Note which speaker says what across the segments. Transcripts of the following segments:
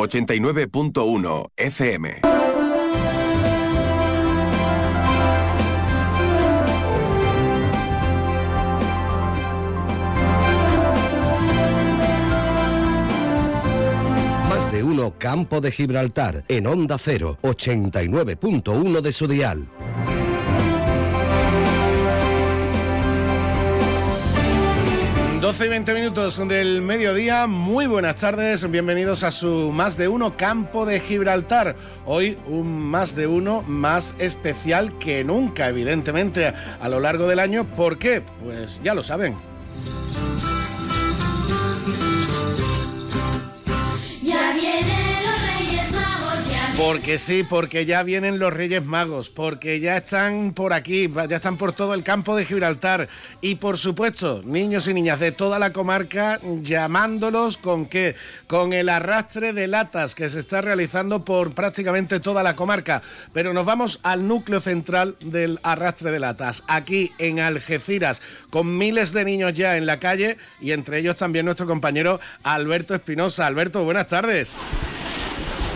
Speaker 1: 89.1 FM.
Speaker 2: Más de uno Campo de Gibraltar en Onda 0, 89.1 de su dial.
Speaker 3: 12 y 20 minutos del mediodía, muy buenas tardes, bienvenidos a su Más de Uno Campo de Gibraltar. Hoy un Más de Uno más especial que nunca, evidentemente, a lo largo del año. ¿Por qué? Pues ya lo saben. Porque sí, porque ya vienen los Reyes Magos, porque ya están por aquí, ya están por todo el campo de Gibraltar y por supuesto, niños y niñas de toda la comarca llamándolos con qué? Con el arrastre de latas que se está realizando por prácticamente toda la comarca. Pero nos vamos al núcleo central del arrastre de latas, aquí en Algeciras, con miles de niños ya en la calle y entre ellos también nuestro compañero Alberto Espinosa. Alberto, buenas tardes.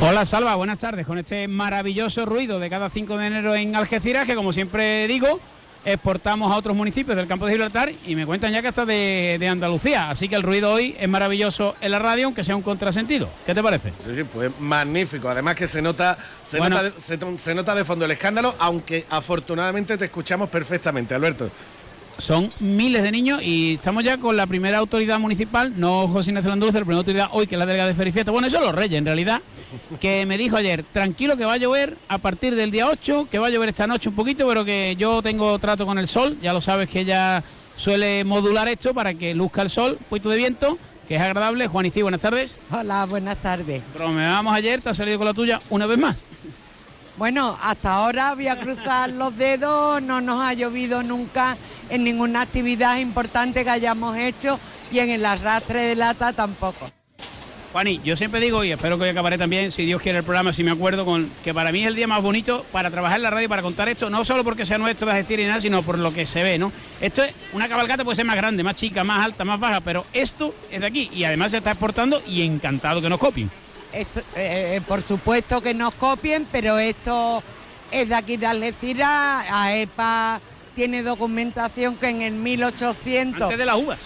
Speaker 4: Hola Salva, buenas tardes. Con este maravilloso ruido de cada 5 de enero en Algeciras, que como siempre digo, exportamos a otros municipios del campo de Gibraltar y me cuentan ya que hasta de, de Andalucía. Así que el ruido hoy es maravilloso en la radio, aunque sea un contrasentido. ¿Qué te parece?
Speaker 3: Sí, sí, pues magnífico. Además que se nota, se,
Speaker 4: Bueno.
Speaker 3: nota de, se, se nota de fondo el escándalo, aunque afortunadamente te escuchamos perfectamente, Alberto.
Speaker 4: Son miles de niños y estamos ya con la primera autoridad municipal, no José Ignacio Landulce, la primera autoridad hoy, que es la delegada de Ferifiesta. Bueno, eso los Reyes, en realidad, que me dijo ayer, tranquilo que va a llover a partir del día 8, que va a llover esta noche un poquito, pero que yo tengo trato con el sol, ya lo sabes que ella suele modular esto para que luzca el sol, poquito de viento, que es agradable. Juan Icí, buenas tardes.
Speaker 5: Hola, buenas tardes.
Speaker 4: Bromeábamos ayer, te has salido con la tuya una vez más.
Speaker 5: Bueno, hasta ahora voy a cruzar los dedos, no nos ha llovido nunca en ninguna actividad importante que hayamos hecho y en el arrastre de lata tampoco.
Speaker 4: Juani, yo siempre digo, y espero que hoy acabaré también, si Dios quiere el programa, si me acuerdo, con que para mí es el día más bonito para trabajar en la radio y para contar esto, no solo porque sea nuestro de Algeciras y nada, sino por lo que se ve, ¿no? Esto es, una cabalgata puede ser más grande, más chica, más alta, más baja, pero esto es de aquí y además se está exportando y encantado que nos copien.
Speaker 5: Esto, eh, eh, por supuesto que nos copien, pero esto es de aquí de Algeciras. AEPA tiene documentación que en el 1800,
Speaker 4: Antes de las uvas.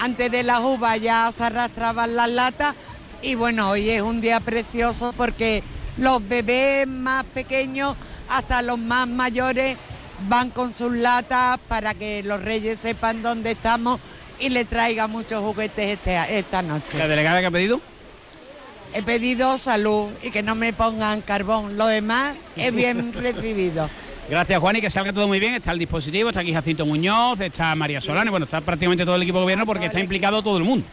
Speaker 5: antes de las uvas ya se arrastraban las latas. Y bueno, hoy es un día precioso porque los bebés más pequeños hasta los más mayores van con sus latas para que los reyes sepan dónde estamos y le traigan muchos juguetes este- esta noche.
Speaker 4: La delegada que ha pedido.
Speaker 5: He pedido salud y que no me pongan carbón. Lo demás es bien recibido.
Speaker 4: Gracias, Juan, y que salga todo muy bien. Está el dispositivo, está aquí Jacinto Muñoz, está María Solana, bueno, está prácticamente todo el equipo de gobierno porque está implicado todo el mundo.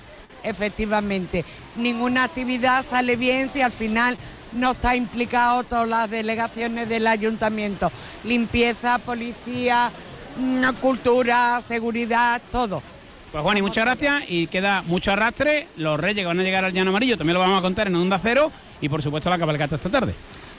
Speaker 5: Efectivamente, ninguna actividad sale bien si al final no está implicado todas las delegaciones del ayuntamiento. Limpieza, policía, mm, cultura, seguridad, todo.
Speaker 4: Pues Juan, y muchas gracias y queda mucho arrastre. Los reyes que van a llegar al Llano Amarillo también lo vamos a contar en Onda Cero y por supuesto la cabalgata esta tarde.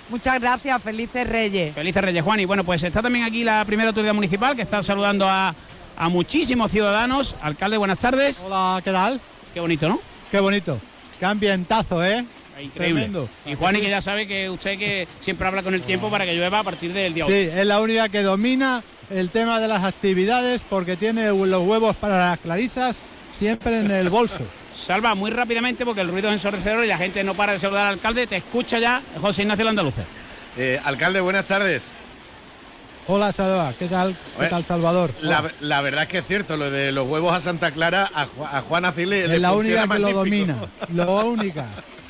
Speaker 5: Muchas gracias, felices reyes.
Speaker 4: Felices Reyes, Juan. Y bueno, pues está también aquí la primera autoridad municipal que está saludando a, a muchísimos ciudadanos. Alcalde, buenas tardes.
Speaker 6: Hola, ¿qué tal?
Speaker 4: Qué bonito, ¿no?
Speaker 6: Qué bonito. Qué ambientazo, ¿eh?
Speaker 4: Increíble.
Speaker 6: Tremendo.
Speaker 4: Y Juan, y que ya sabe que usted que siempre habla con el tiempo para que llueva a partir del día
Speaker 6: Sí,
Speaker 4: 8.
Speaker 6: es la única que domina el tema de las actividades porque tiene los huevos para las clarisas siempre en el bolso.
Speaker 4: Salva muy rápidamente porque el ruido es ensordecedor y la gente no para de saludar al alcalde. Te escucha ya José Ignacio Landaluce.
Speaker 3: Eh, alcalde, buenas tardes.
Speaker 6: Hola, Salva. ¿Qué tal? ¿Qué tal, Salvador?
Speaker 3: La, la verdad es que es cierto, lo de los huevos a Santa Clara, a, Ju- a Juan Acil le, le
Speaker 6: es la única que lo domina. La única.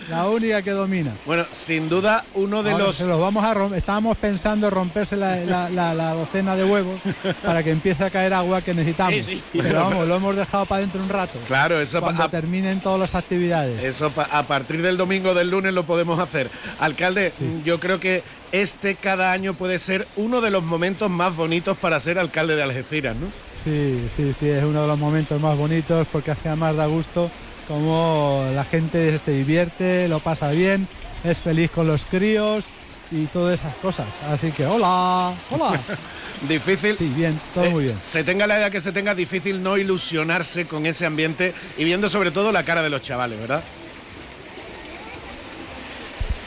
Speaker 6: La única que domina.
Speaker 3: Bueno, sin duda, uno de
Speaker 6: Ahora
Speaker 3: los...
Speaker 6: se los vamos a rom- Estábamos pensando en romperse la, la- la- la docena de huevos para que empiece a caer agua que necesitamos.
Speaker 4: Sí, sí.
Speaker 6: Pero vamos, lo hemos dejado para dentro un rato.
Speaker 3: Claro, eso,
Speaker 6: Cuando
Speaker 3: a,
Speaker 6: terminen todas las actividades.
Speaker 3: eso pa- a partir del domingo del lunes lo podemos hacer. Alcalde, yo creo que este cada año puede ser uno de los momentos más bonitos para ser alcalde de Algeciras, ¿no?
Speaker 6: Sí, sí, sí, es uno de los momentos más bonitos porque hace además da gusto como la gente se divierte, lo pasa bien, es feliz con los críos y todas esas cosas. Así que hola, hola.
Speaker 3: Difícil.
Speaker 6: Sí, bien, todo
Speaker 3: eh,
Speaker 6: muy bien.
Speaker 3: Se tenga la edad que se tenga, difícil no ilusionarse con ese ambiente y viendo sobre todo la cara de los chavales, ¿verdad?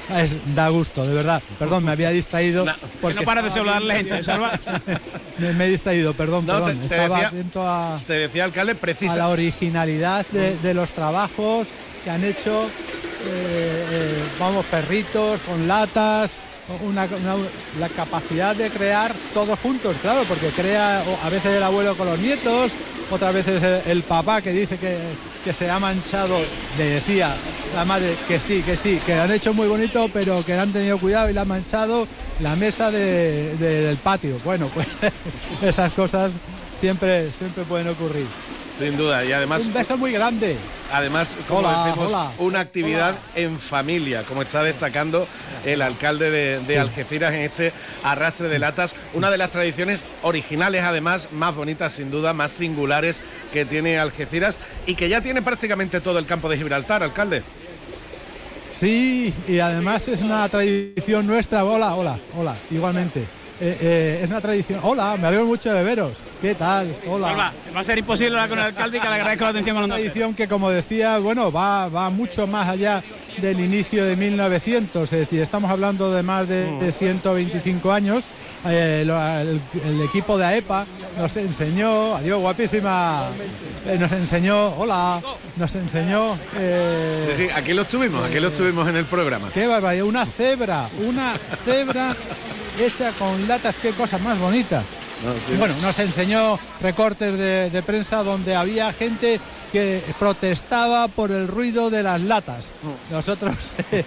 Speaker 6: es, da gusto, de verdad. Perdón, me había distraído.
Speaker 3: No,
Speaker 6: porque
Speaker 4: no para de Salva.
Speaker 6: me, me he distraído, perdón,
Speaker 3: No,
Speaker 6: perdón.
Speaker 3: te- te
Speaker 6: Estaba
Speaker 3: decía-
Speaker 6: atento a,
Speaker 3: Te decía, alcalde,
Speaker 6: a la
Speaker 3: precisa.
Speaker 6: originalidad de, de los trabajos que han hecho, eh, eh, vamos, perritos con latas, una, una- la capacidad de crear todos juntos, claro, porque crea a veces el abuelo con los nietos, otras veces el, el papá que dice que, que se ha manchado, le decía la madre que sí, que sí, que lo han hecho muy bonito, pero que han tenido cuidado y le han manchado la mesa de- del patio. Bueno, pues esas cosas siempre, siempre pueden ocurrir.
Speaker 3: Sin duda. Y además,
Speaker 6: Un beso muy grande.
Speaker 3: además como
Speaker 6: Hola,
Speaker 3: decimos,
Speaker 6: hola.
Speaker 3: una actividad
Speaker 6: Hola.
Speaker 3: en familia, como está destacando el alcalde de, de Algeciras en este arrastre de latas. Una de las tradiciones originales, además, más bonitas, sin duda, más singulares que tiene Algeciras y que ya tiene prácticamente todo el campo de Gibraltar, alcalde.
Speaker 6: Sí, y además es una tradición nuestra. Hola, hola, hola, igualmente. Eh, eh, es una tradición. Hola, me alegro mucho de veros. ¿Qué tal? Hola.
Speaker 4: Salva, va a ser imposible hablar con el alcalde y que le agradezco la atención con
Speaker 6: Una tradición que, como decía, bueno, va, va mucho más allá del inicio de 1900. Es decir, estamos hablando de más de, de 125 años. Eh, lo- el, el equipo de AEPA nos enseñó, adiós guapísima, Eh, nos enseñó, hola, nos enseñó eh,
Speaker 3: Sí, sí, aquí lo estuvimos, aquí lo estuvimos en el programa.
Speaker 6: Qué barbaridad, una cebra, una cebra hecha con latas, qué cosa más bonita.
Speaker 3: No, sí.
Speaker 6: Y bueno, nos enseñó recortes de, de prensa donde había gente que protestaba por el ruido de las latas. Nosotros eh,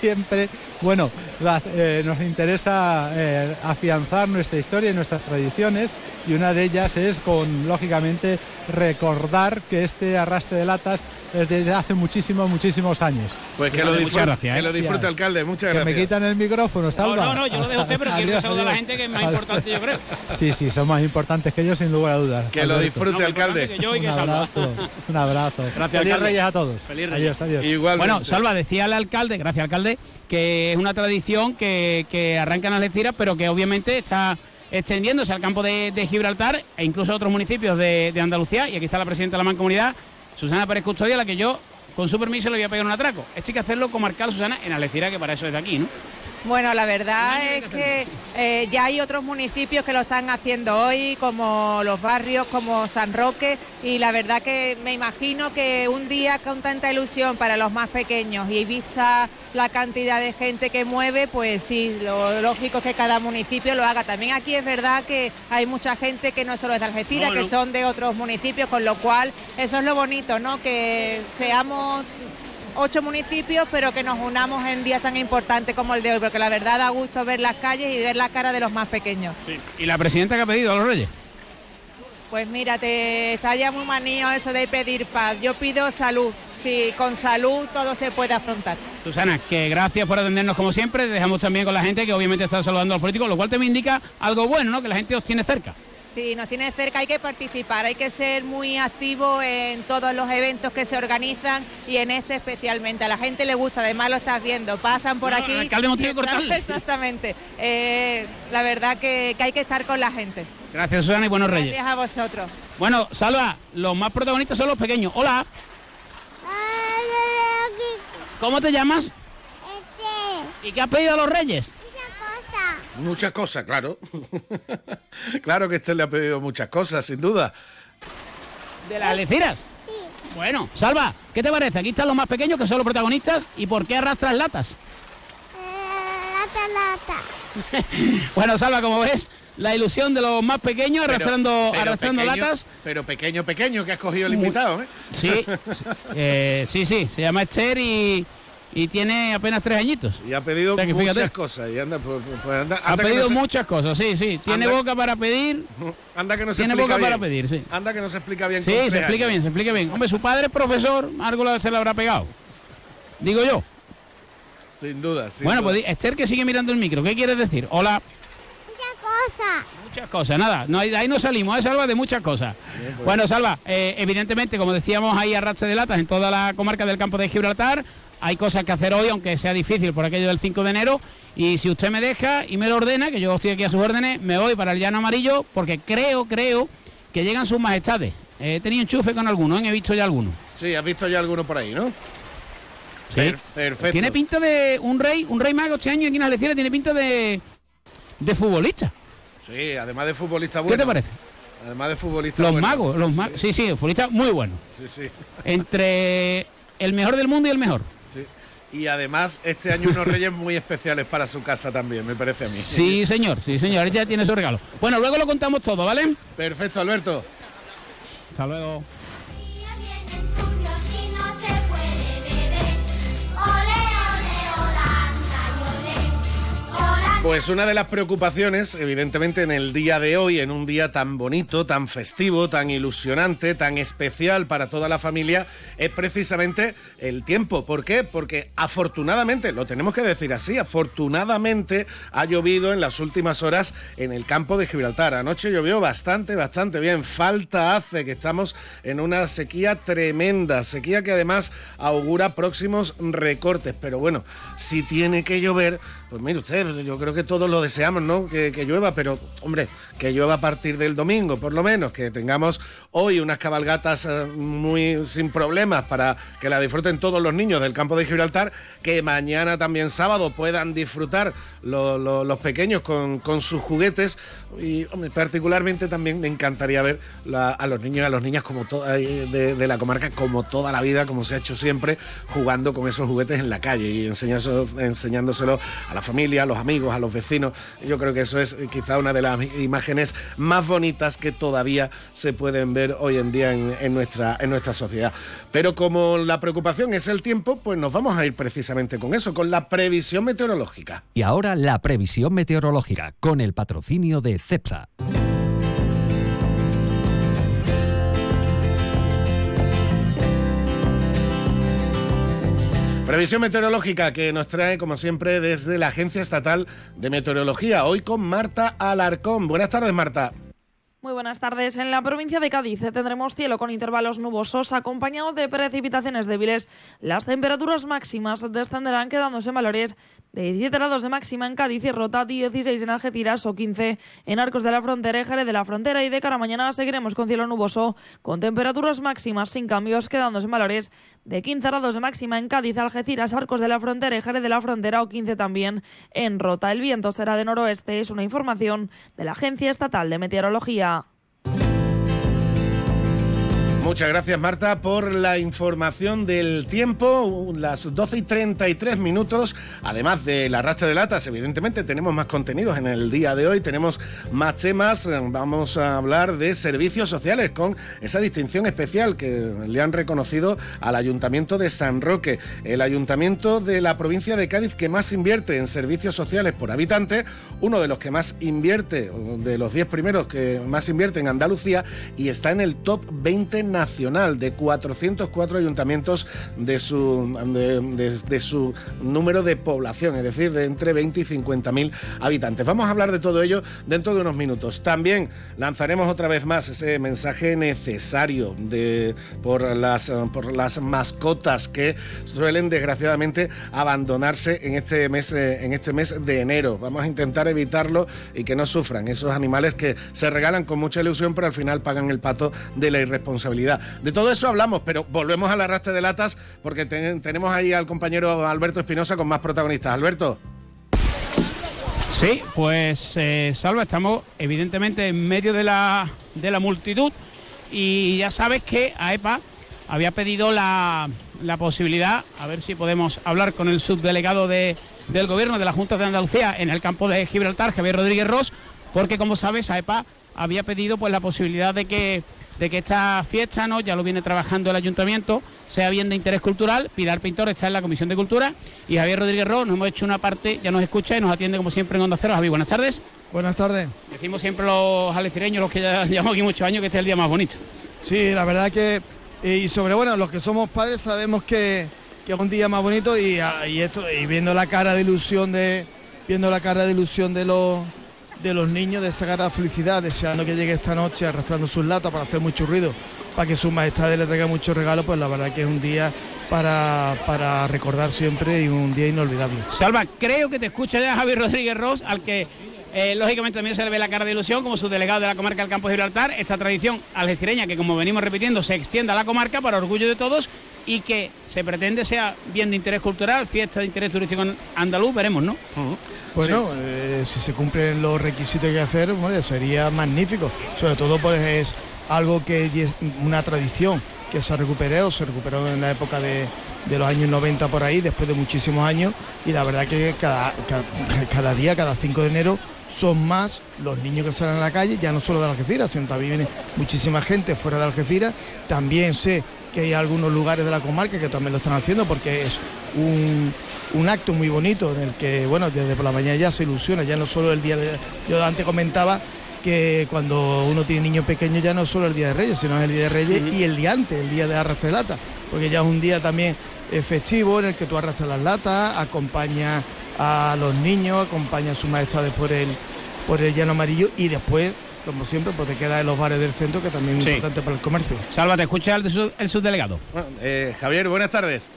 Speaker 6: siempre, bueno, la- eh, nos interesa eh, afianzar nuestra historia y nuestras tradiciones y una de ellas es con, lógicamente, recordar que este arrastre de latas es desde hace muchísimos, muchísimos años.
Speaker 3: Pues que lo disfrute,
Speaker 4: gracias,
Speaker 3: que
Speaker 4: ¿eh?
Speaker 3: lo disfrute,
Speaker 6: Gracias.
Speaker 3: alcalde. Muchas
Speaker 6: Que me
Speaker 3: gracias.
Speaker 6: quitan el micrófono,
Speaker 4: No,
Speaker 6: salva.
Speaker 4: no, no, yo lo dejo a usted, pero quiero
Speaker 6: Adiós,
Speaker 4: salude a la gente que es más
Speaker 6: Adiós.
Speaker 4: importante, yo creo.
Speaker 6: Sí, sí, son más importantes que yo, sin lugar a dudas.
Speaker 3: Que lo disfrute,
Speaker 4: No,
Speaker 3: alcalde.
Speaker 4: que yo y que
Speaker 6: Un abrazo, un abrazo.
Speaker 4: Gracias,
Speaker 6: Feliz
Speaker 4: alcalde.
Speaker 6: Reyes a todos.
Speaker 4: Feliz Reyes.
Speaker 6: Adiós, adiós.
Speaker 3: Igualmente.
Speaker 4: Bueno, Salva, decía el alcalde, gracias alcalde, que es una tradición que, arranca en Algeciras, pero que obviamente está extendiéndose al campo de, Gibraltar e incluso a otros municipios de, de Andalucía. Y aquí está la presidenta de la Mancomunidad, Susana Pérez Custodia, a la que yo, con su permiso, le voy a pegar un atraco. Esto hay que hacerlo comarcal, Susana, en Algeciras, que para eso es de aquí, ¿no?
Speaker 7: Bueno, la verdad es que eh, ya hay otros municipios que lo están haciendo hoy, como los barrios, como San Roque, y la verdad que me imagino que un día con tanta ilusión para los más pequeños y vista la cantidad de gente que mueve, pues sí, lo lógico es que cada municipio lo haga. También aquí es verdad que hay mucha gente que no solo es de Algeciras,
Speaker 4: No,
Speaker 7: que son de otros municipios, con lo cual eso es lo bonito, ¿no? Que seamos ocho municipios, pero que nos unamos en días tan importantes como el de hoy, porque la verdad da gusto ver las calles y ver la cara de los más pequeños.
Speaker 4: ¿Y la presidenta que ha pedido a los reyes?
Speaker 7: Pues mira, te está ya muy manío eso de pedir paz. Yo pido salud. Si con salud todo se puede afrontar.
Speaker 4: Susana, que gracias por atendernos como siempre. Dejamos también con la gente que obviamente está saludando a los políticos, lo cual también indica algo bueno, ¿no? Que la gente os tiene cerca.
Speaker 7: Si nos tiene cerca hay que participar, hay que ser muy activo en todos los eventos que se organizan y en este especialmente. A la gente le gusta, además lo estás viendo, pasan por
Speaker 4: No,
Speaker 7: aquí.
Speaker 4: alcalde.
Speaker 7: Exactamente. Eh, la verdad que, que hay que estar con la gente.
Speaker 4: Gracias, Susana, y buenos reyes.
Speaker 7: Gracias a vosotros.
Speaker 4: Bueno, Salva, los más protagonistas son los pequeños. Hola, ¿cómo te llamas? ¿Y qué has pedido a los reyes?
Speaker 3: Muchas cosas, claro. claro que este le ha pedido muchas cosas, sin duda.
Speaker 4: ¿De las Algeciras? Bueno, Salva, ¿qué te parece? Aquí están los más pequeños, que son los protagonistas. ¿Y por qué arrastras latas? Bueno, Salva, como ves, la ilusión de los más pequeños
Speaker 3: Pero-
Speaker 4: arrastrando,
Speaker 3: pero
Speaker 4: arrastrando
Speaker 3: pequeño-
Speaker 4: latas.
Speaker 3: Pero pequeño, pequeño, que ha escogido el invitado, ¿eh?
Speaker 4: Sí, eh, sí, sí, se llama Esther y, y tiene apenas tres añitos.
Speaker 3: Y ha pedido
Speaker 4: O sea que
Speaker 3: muchas
Speaker 4: fíjate.
Speaker 3: cosas. Y anda, pues, pues anda,
Speaker 4: Ha
Speaker 3: anda
Speaker 4: pedido
Speaker 3: no se-
Speaker 4: muchas cosas, sí, sí. Tiene
Speaker 3: Anda-
Speaker 4: boca para pedir,
Speaker 3: Anda que no se
Speaker 4: tiene
Speaker 3: explica
Speaker 4: boca
Speaker 3: bien.
Speaker 4: para pedir, sí.
Speaker 3: Anda que no se explica bien.
Speaker 4: Sí,
Speaker 3: con
Speaker 4: se explica bien, se explica bien. Hombre, su padre es profesor, algo se le habrá pegado. Digo yo.
Speaker 3: Sin duda, sin
Speaker 4: bueno,
Speaker 3: duda.
Speaker 4: pues Esther que sigue mirando el micro, ¿qué quieres decir? Hola. Muchas cosas, nada, no, ahí no salimos, ¿eh, Salva? De muchas cosas.
Speaker 3: pues.
Speaker 4: Bueno, Salva, eh, evidentemente, como decíamos, hay arrastre de latas en toda la comarca del campo de Gibraltar. Hay cosas que hacer hoy, aunque sea difícil por aquello del 5 de enero. Y si usted me deja y me lo ordena, que yo estoy aquí a sus órdenes, me voy para el llano amarillo, porque creo, creo que llegan sus majestades. Eh, He tenido enchufe con algunos, ¿eh? he visto ya algunos.
Speaker 3: Sí, has visto ya alguno por ahí, ¿no?
Speaker 4: Sí.
Speaker 3: Per- perfecto.
Speaker 4: Tiene pinta de un rey, un rey mago este año aquí en Algeciras tiene pinta de de futbolista.
Speaker 3: Sí, además de futbolista
Speaker 4: ¿Qué
Speaker 3: bueno.
Speaker 4: te parece?
Speaker 3: Además de futbolista
Speaker 4: Los
Speaker 3: bueno.
Speaker 4: magos, los magos. Sí, sí, futbolista muy bueno.
Speaker 3: Sí, sí,
Speaker 4: Entre el mejor del mundo y el mejor.
Speaker 3: Y además este año unos reyes muy especiales para su casa también, me parece a mí.
Speaker 4: Sí, señor, sí, señor, ya tiene su regalo. Bueno, luego lo contamos todo, ¿vale?
Speaker 3: Perfecto, Alberto.
Speaker 4: Hasta luego.
Speaker 3: Pues una de las preocupaciones, evidentemente, en el día de hoy, en un día tan bonito, tan festivo, tan ilusionante, tan especial para toda la familia, es precisamente el tiempo. ¿Por qué? Porque afortunadamente, lo tenemos que decir así, afortunadamente ha llovido en las últimas horas en el campo de Gibraltar. Anoche llovió bastante, bastante bien. Falta hace que estamos en una sequía tremenda, sequía que además augura próximos recortes. Pero bueno, si tiene que llover, pues mire usted, yo creo que todos lo deseamos, ¿no? Que, que llueva, pero hombre, que llueva a partir del domingo, por lo menos, que tengamos hoy unas cabalgatas eh, muy sin problemas para que la disfruten todos los niños del campo de Gibraltar, que mañana también sábado puedan disfrutar lo- lo- los pequeños con, sus juguetes y particularmente también me encantaría ver a los niños y a las niñas como to- de, la comarca como toda la vida, como se ha hecho siempre, jugando con esos juguetes en la calle y enseñándoselo, enseñándoselo a la familia, a los amigos, a los vecinos. Yo creo que eso es eh, quizá una de las imágenes más bonitas que todavía se pueden ver hoy en día en, en nuestra, en nuestra sociedad. Pero como la preocupación es el tiempo, pues nos vamos a ir precisamente con eso, con la previsión meteorológica.
Speaker 8: Y ahora la previsión meteorológica con el patrocinio de CEPSA.
Speaker 3: Previsión meteorológica que nos trae, como siempre, desde la Agencia Estatal de Meteorología. Hoy con Marta Alarcón. Buenas tardes, Marta.
Speaker 9: Muy buenas tardes. En la provincia de Cádiz tendremos cielo con intervalos nubosos acompañado de precipitaciones débiles. Las temperaturas máximas descenderán quedándose en valores de 17 grados de máxima en Cádiz y Rota, 16 en Algeciras o 15 en Arcos de la Frontera y Jerez de la Frontera. Y de cara a mañana seguiremos con cielo nuboso con temperaturas máximas sin cambios quedándose en valores de 15 grados de máxima en Cádiz, Algeciras, Arcos de la Frontera y Jerez de la Frontera o 15 también en Rota. El viento será de noroeste. Es una información de la Agencia Estatal de Meteorología.
Speaker 3: Muchas gracias, Marta, por la información del tiempo. Las 12 y 33 minutos. Además de la racha de latas, evidentemente tenemos más contenidos en el día de hoy. Tenemos más temas. Vamos a hablar de servicios sociales con esa distinción especial que le han reconocido al Ayuntamiento de San Roque. El Ayuntamiento de la provincia de Cádiz que más invierte en servicios sociales por habitante. Uno de los que más invierte, de los 10 primeros que más invierte en Andalucía y está en el top 20 nacional de 404 ayuntamientos de su, de, su número de población, es decir, de entre 20 y 50 mil habitantes. Vamos a hablar de todo ello dentro de unos minutos. También lanzaremos otra vez más ese mensaje necesario de, por, las, por las mascotas que suelen desgraciadamente abandonarse en este mes, eh, en este mes de enero. Vamos a intentar evitarlo y que no sufran esos animales que se regalan con mucha ilusión, pero al final pagan el pato de la irresponsabilidad. De todo eso hablamos, pero volvemos al arrastre de latas porque ten- tenemos ahí al compañero Alberto Espinosa con más protagonistas. Alberto.
Speaker 4: Sí, pues eh, Salva, estamos evidentemente en medio de la, de la multitud y ya sabes que AEPA había pedido la, la posibilidad, a ver si podemos hablar con el subdelegado de, del gobierno de la Junta de Andalucía en el campo de Gibraltar, Javier Rodríguez Ross, porque como sabes AEPA había pedido pues la posibilidad de que de que esta fiesta, ¿no? ya lo viene trabajando el ayuntamiento, sea bien de interés cultural. Pilar Pintor está en la Comisión de Cultura y Javier Rodríguez Ro, nos hemos hecho una parte, ya nos escucha y nos atiende como siempre en Onda Cero. Javier, buenas tardes.
Speaker 10: Buenas tardes.
Speaker 4: Decimos siempre los alecireños, los que ya llevamos aquí muchos años, que este es el día más bonito.
Speaker 10: Sí, la verdad que, eh, y sobre, bueno, los que somos padres sabemos que, que es un día más bonito y, ah, y esto, y viendo la cara de ilusión de, viendo la cara de ilusión de los, de los niños, de de felicidad, deseando que llegue esta noche arrastrando sus latas para hacer mucho ruido, para que su majestad le traiga muchos regalos, pues la verdad que es un día para, para recordar siempre y un día inolvidable.
Speaker 4: Salva, creo que te escucha ya Javier Rodríguez Ross, al que eh, lógicamente también se le ve la cara de ilusión como subdelegado de la comarca del Campo de Gibraltar. Esta tradición algecireña que, como venimos repitiendo, se extienda a la comarca para orgullo de todos
Speaker 11: y que se pretende sea bien de interés cultural, fiesta de interés turístico andaluz, veremos, ¿no?
Speaker 10: Bueno, eh, si se cumplen los requisitos que hay que hacer, bueno, sería magnífico. Sobre todo pues es algo que es una tradición que se recuperó, se recuperó en la época de, de los años 90 por ahí, después de muchísimos años, y la verdad que cada, ca- cada, día, cada 5 de enero, son más los niños que salen a la calle, ya no solo de Algeciras, sino también viene muchísima gente fuera de Algeciras. También sé que hay algunos lugares de la comarca que también lo están haciendo porque es un, un acto muy bonito en el que, bueno, desde por la mañana ya se ilusiona, ya no solo el día de... Yo antes comentaba que cuando uno tiene niños pequeños ya no es solo el Día de Reyes, sino es el Día de Reyes y el día antes, el Día de Arrastre de Lata, porque ya es un día también eh, festivo en el que tú arrastras las latas, acompañas a los niños, acompañas a sus majestades por el, por el llano amarillo y después, como siempre, pues te quedas en los bares del centro, que también es
Speaker 11: Sí.
Speaker 10: importante para el comercio.
Speaker 11: Salva, te escucha su- el subdelegado.
Speaker 3: Bueno, eh, Javier, buenas tardes.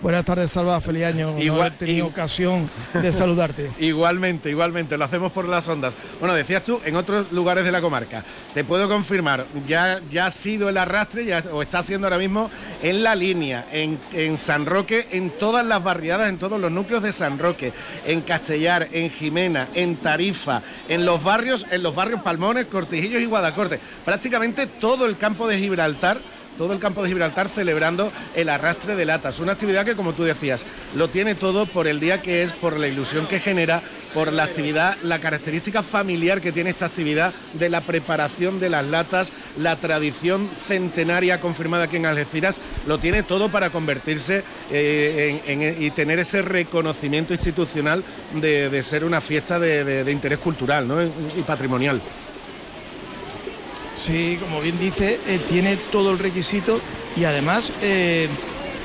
Speaker 10: Buenas tardes, Salva, feliz año. no
Speaker 3: Igual-
Speaker 10: tenido
Speaker 3: igual-
Speaker 10: ocasión de saludarte.
Speaker 3: Igualmente, igualmente, lo hacemos por las ondas. Bueno, decías tú, en otros lugares de la comarca. Te puedo confirmar, ya, ya ha sido el arrastre, ya, o está siendo ahora mismo en la línea, en, en San Roque, en todas las barriadas, en todos los núcleos de San Roque, en Castellar, en Jimena, en Tarifa, en los barrios, en los barrios Palmones, Cortijillos y Guadacorte. Prácticamente todo el campo de Gibraltar todo el campo de Gibraltar celebrando el arrastre de latas. Una actividad que, como tú decías, lo tiene todo por el día que es, por la ilusión que genera, por la actividad, la característica familiar que tiene esta actividad de la preparación de las latas, la tradición centenaria confirmada aquí en Algeciras, lo tiene todo para convertirse eh, y tener ese reconocimiento institucional de, ser una fiesta de, interés cultural y patrimonial.
Speaker 10: Sí, como bien dice, eh, tiene todo el requisito y además, eh,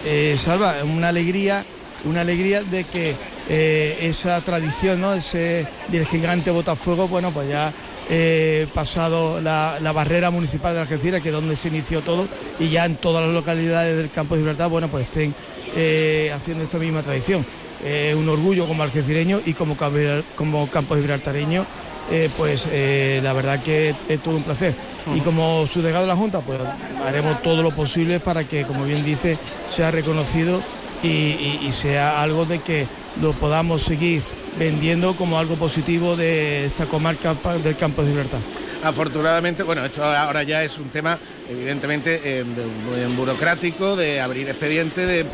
Speaker 10: eh, Salva, una alegría, una alegría de que esa tradición, ¿no? Ese del gigante Botafuego, bueno, pues ya eh, pasado la, la barrera municipal de Algeciras, que es donde se inició todo, y ya en todas las localidades del campo de Gibraltar, bueno, pues estén haciendo esta misma tradición. Un orgullo como algecireño y como, como campo gibraltareño, pues la verdad que es todo un placer. Y como subdelegado de la Junta, pues haremos todo lo posible para que, como bien dice, sea reconocido y, y- y sea algo de que lo podamos seguir vendiendo como algo positivo de esta comarca del campo de Gibraltar.
Speaker 3: Afortunadamente, bueno, esto ahora ya es un tema evidentemente eh, de- burocrático, de abrir expediente, de, eh,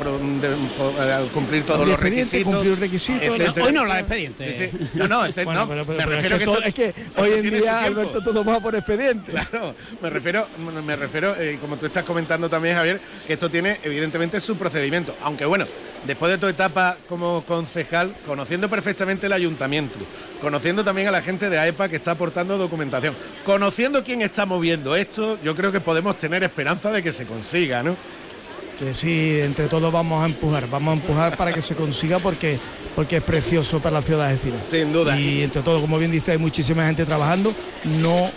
Speaker 3: cumplir todos los requisitos.
Speaker 10: cumplir requisitos.
Speaker 11: Hoy no habla de expediente.
Speaker 3: Sí, sí. No, no, este-
Speaker 10: Bueno,
Speaker 3: no,
Speaker 10: pero- pero-
Speaker 3: me
Speaker 10: pero
Speaker 3: refiero
Speaker 10: es, que
Speaker 3: esto-
Speaker 10: es hoy en día. Alberto, todo va por expediente.
Speaker 3: Claro, me refiero, me refiero, eh, como tú estás comentando también, Javier, que esto tiene evidentemente su procedimiento. Aunque bueno, después de tu etapa como concejal, conociendo perfectamente el ayuntamiento, conociendo también a la gente de AEPA que está aportando documentación, conociendo quién está moviendo esto, yo creo que podemos tener esperanza de que se consiga, ¿no?
Speaker 10: Que sí, entre todos vamos a empujar, vamos a empujar para que se consiga porque, porque es precioso para la ciudad de Algeciras.
Speaker 3: Sin duda.
Speaker 10: Y entre todos, como bien dice, hay muchísima gente trabajando, no,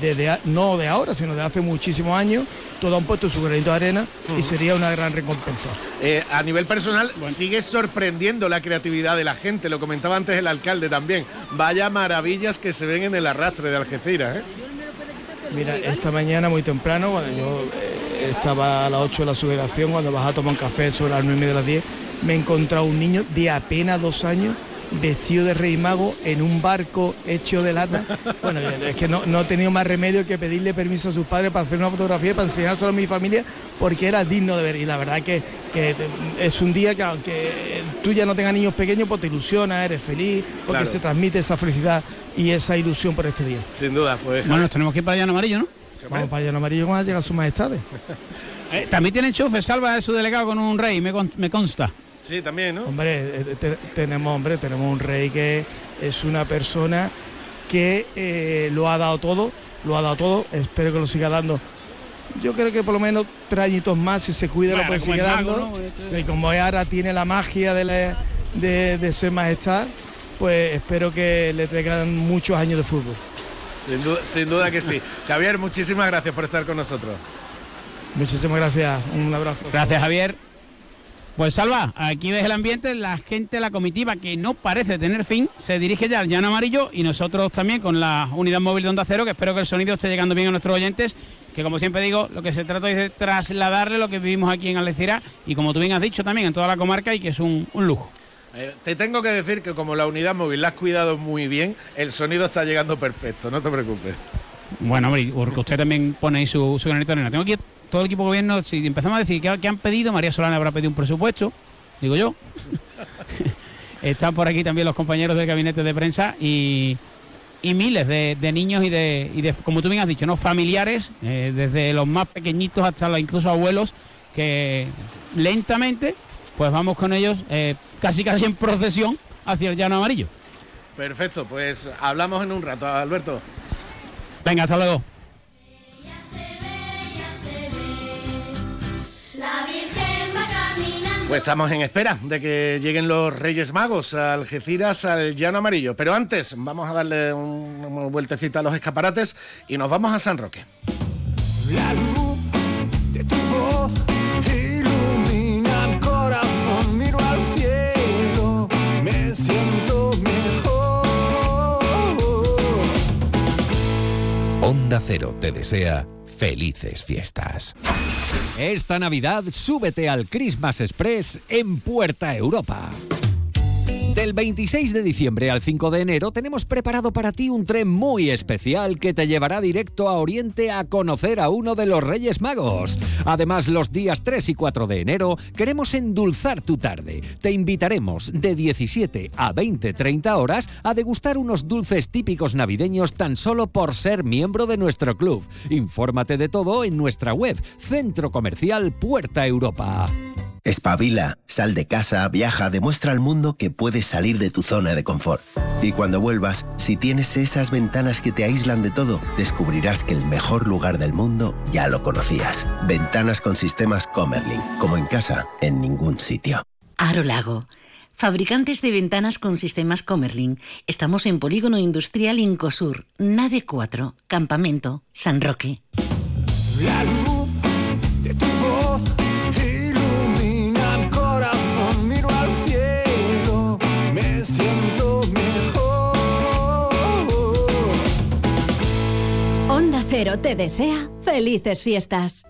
Speaker 10: desde, no de ahora, sino de hace muchísimos años. Todos han puesto su granito de arena y sería una gran recompensa.
Speaker 3: Eh, a nivel personal, sigue sorprendiendo la creatividad de la gente, lo comentaba antes el alcalde también. Vaya maravillas que se ven en el arrastre de Algeciras, ¿eh?
Speaker 10: Mira, esta mañana muy temprano, cuando yo eh, estaba a las 8 de la subdelegación, cuando bajaba a tomar un café sobre las 9 y media de las 10, me he encontrado un niño de apenas dos años vestido de rey mago en un barco hecho de lata. Bueno, es que no, no he tenido más remedio que pedirle permiso a sus padres para hacer una fotografía, para enseñárselo a mi familia, porque era digno de ver. Y la verdad que, que es un día que aunque tú ya no tengas niños pequeños, pues te ilusiona, eres feliz, porque
Speaker 3: Claro.
Speaker 10: se transmite esa felicidad y esa ilusión por este día.
Speaker 3: Sin duda, pues.
Speaker 11: Bueno, nos tenemos que ir para allá en amarillo, ¿no?
Speaker 10: Vamos para allá en amarillo cuando llega su majestad.
Speaker 11: Eh, también tiene enchufe, salva de su delegado con un rey, me, con- me consta.
Speaker 3: Sí, también, ¿no?
Speaker 10: Hombre, eh, te- tenemos, hombre, tenemos un rey que es una persona que eh, lo ha dado todo, lo ha dado todo, espero que lo siga dando. Yo creo que por lo menos tres añitos más, si se cuida,
Speaker 11: Bueno,
Speaker 10: lo puede seguir
Speaker 11: mago,
Speaker 10: dando.
Speaker 11: ¿no? Esto-
Speaker 10: Y como ahora tiene la magia de, la- de, de ser majestad, pues espero que le traigan muchos años de fútbol.
Speaker 3: Sin duda, sin duda que sí. Javier, muchísimas gracias por estar con nosotros.
Speaker 10: Muchísimas gracias, un abrazo.
Speaker 11: Gracias, Javier.
Speaker 4: Pues Salva, aquí ves el ambiente, la gente, la comitiva que no parece tener fin, se dirige ya al llano amarillo y nosotros también con la unidad móvil de Onda Cero, que espero que el sonido esté llegando bien a nuestros oyentes, que como siempre digo, lo que se trata es de trasladarle lo que vivimos aquí en Algeciras y como tú bien has dicho también en toda la comarca y que es un, un lujo.
Speaker 3: Eh, te tengo que decir que como la unidad móvil la has cuidado muy bien, el sonido está llegando perfecto, no te preocupes.
Speaker 4: Bueno, hombre, porque usted también pone ahí su, su granito de arena. Tengo aquí todo el equipo de gobierno, si empezamos a decir que, que han pedido, María Solana habrá pedido un presupuesto, digo yo. Están por aquí también los compañeros del gabinete de prensa y, y miles de, de niños y de, y de, como tú bien has dicho, ¿no? familiares, eh, desde los más pequeñitos hasta los incluso abuelos, que lentamente, pues vamos con ellos eh, casi casi en procesión hacia el llano amarillo.
Speaker 3: Perfecto, pues hablamos en un rato, Alberto.
Speaker 4: Venga, hasta luego.
Speaker 12: La Virgen va caminando.
Speaker 3: Pues estamos en espera de que lleguen los Reyes Magos a Algeciras, al Llano Amarillo. Pero antes, vamos a darle un- una vueltecita a los escaparates y nos vamos a San Roque.
Speaker 13: La luz de tu voz ilumina el corazón, miro al cielo, me siento mejor.
Speaker 8: Onda Cero te desea felices fiestas. Esta Navidad súbete al Christmas Express en Puerta Europa. Del 26 de diciembre al 5 de enero tenemos preparado para ti un tren muy especial que te llevará directo a Oriente a conocer a uno de los Reyes Magos. Además, los días 3 y 4 de enero queremos endulzar tu tarde. Te invitaremos de 17 a 20-30 horas a degustar unos dulces típicos navideños tan solo por ser miembro de nuestro club. Infórmate de todo en nuestra web, Centro Comercial Puerta Europa.
Speaker 14: Espabila, sal de casa, viaja, demuestra al mundo que puedes salir de tu zona de confort. Y cuando vuelvas, si tienes esas ventanas que te aíslan de todo, descubrirás que el mejor lugar del mundo ya lo conocías. Ventanas con sistemas Comerlin, como en casa, en ningún sitio.
Speaker 15: Aro Lago. Fabricantes de ventanas con sistemas Comerlin. Estamos en Polígono Industrial Incosur, Nave 4, Campamento, San Roque.
Speaker 13: La luz
Speaker 16: Cero te desea felices fiestas.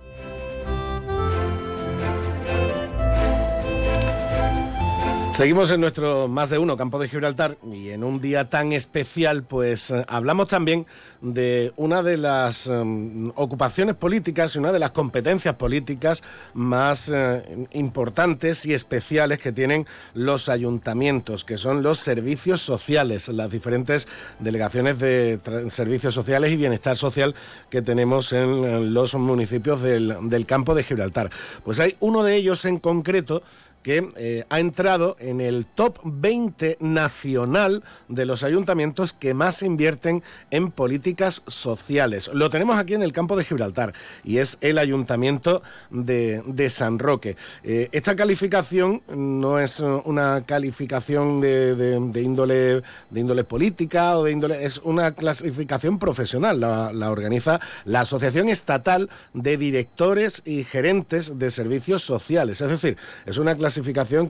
Speaker 3: Seguimos en nuestro más de uno campo de Gibraltar y en un día tan especial pues eh, hablamos también de una de las em, ocupaciones políticas y una de las competencias políticas más eh, importantes y especiales que tienen los ayuntamientos, que son los servicios sociales, las diferentes delegaciones de servicios sociales y bienestar social que tenemos en, los municipios del, del campo de Gibraltar. Pues hay uno de ellos en concreto que eh, ha entrado en el top 20 nacional de los ayuntamientos que más invierten en políticas sociales. Lo tenemos aquí en el campo de Gibraltar y es el ayuntamiento de, San Roque. Eh, esta calificación no es eh, una calificación de, índole, de índole política o de índole... es una clasificación profesional. La organiza la Asociación Estatal de Directores y Gerentes de Servicios Sociales. Es decir, es una clasificación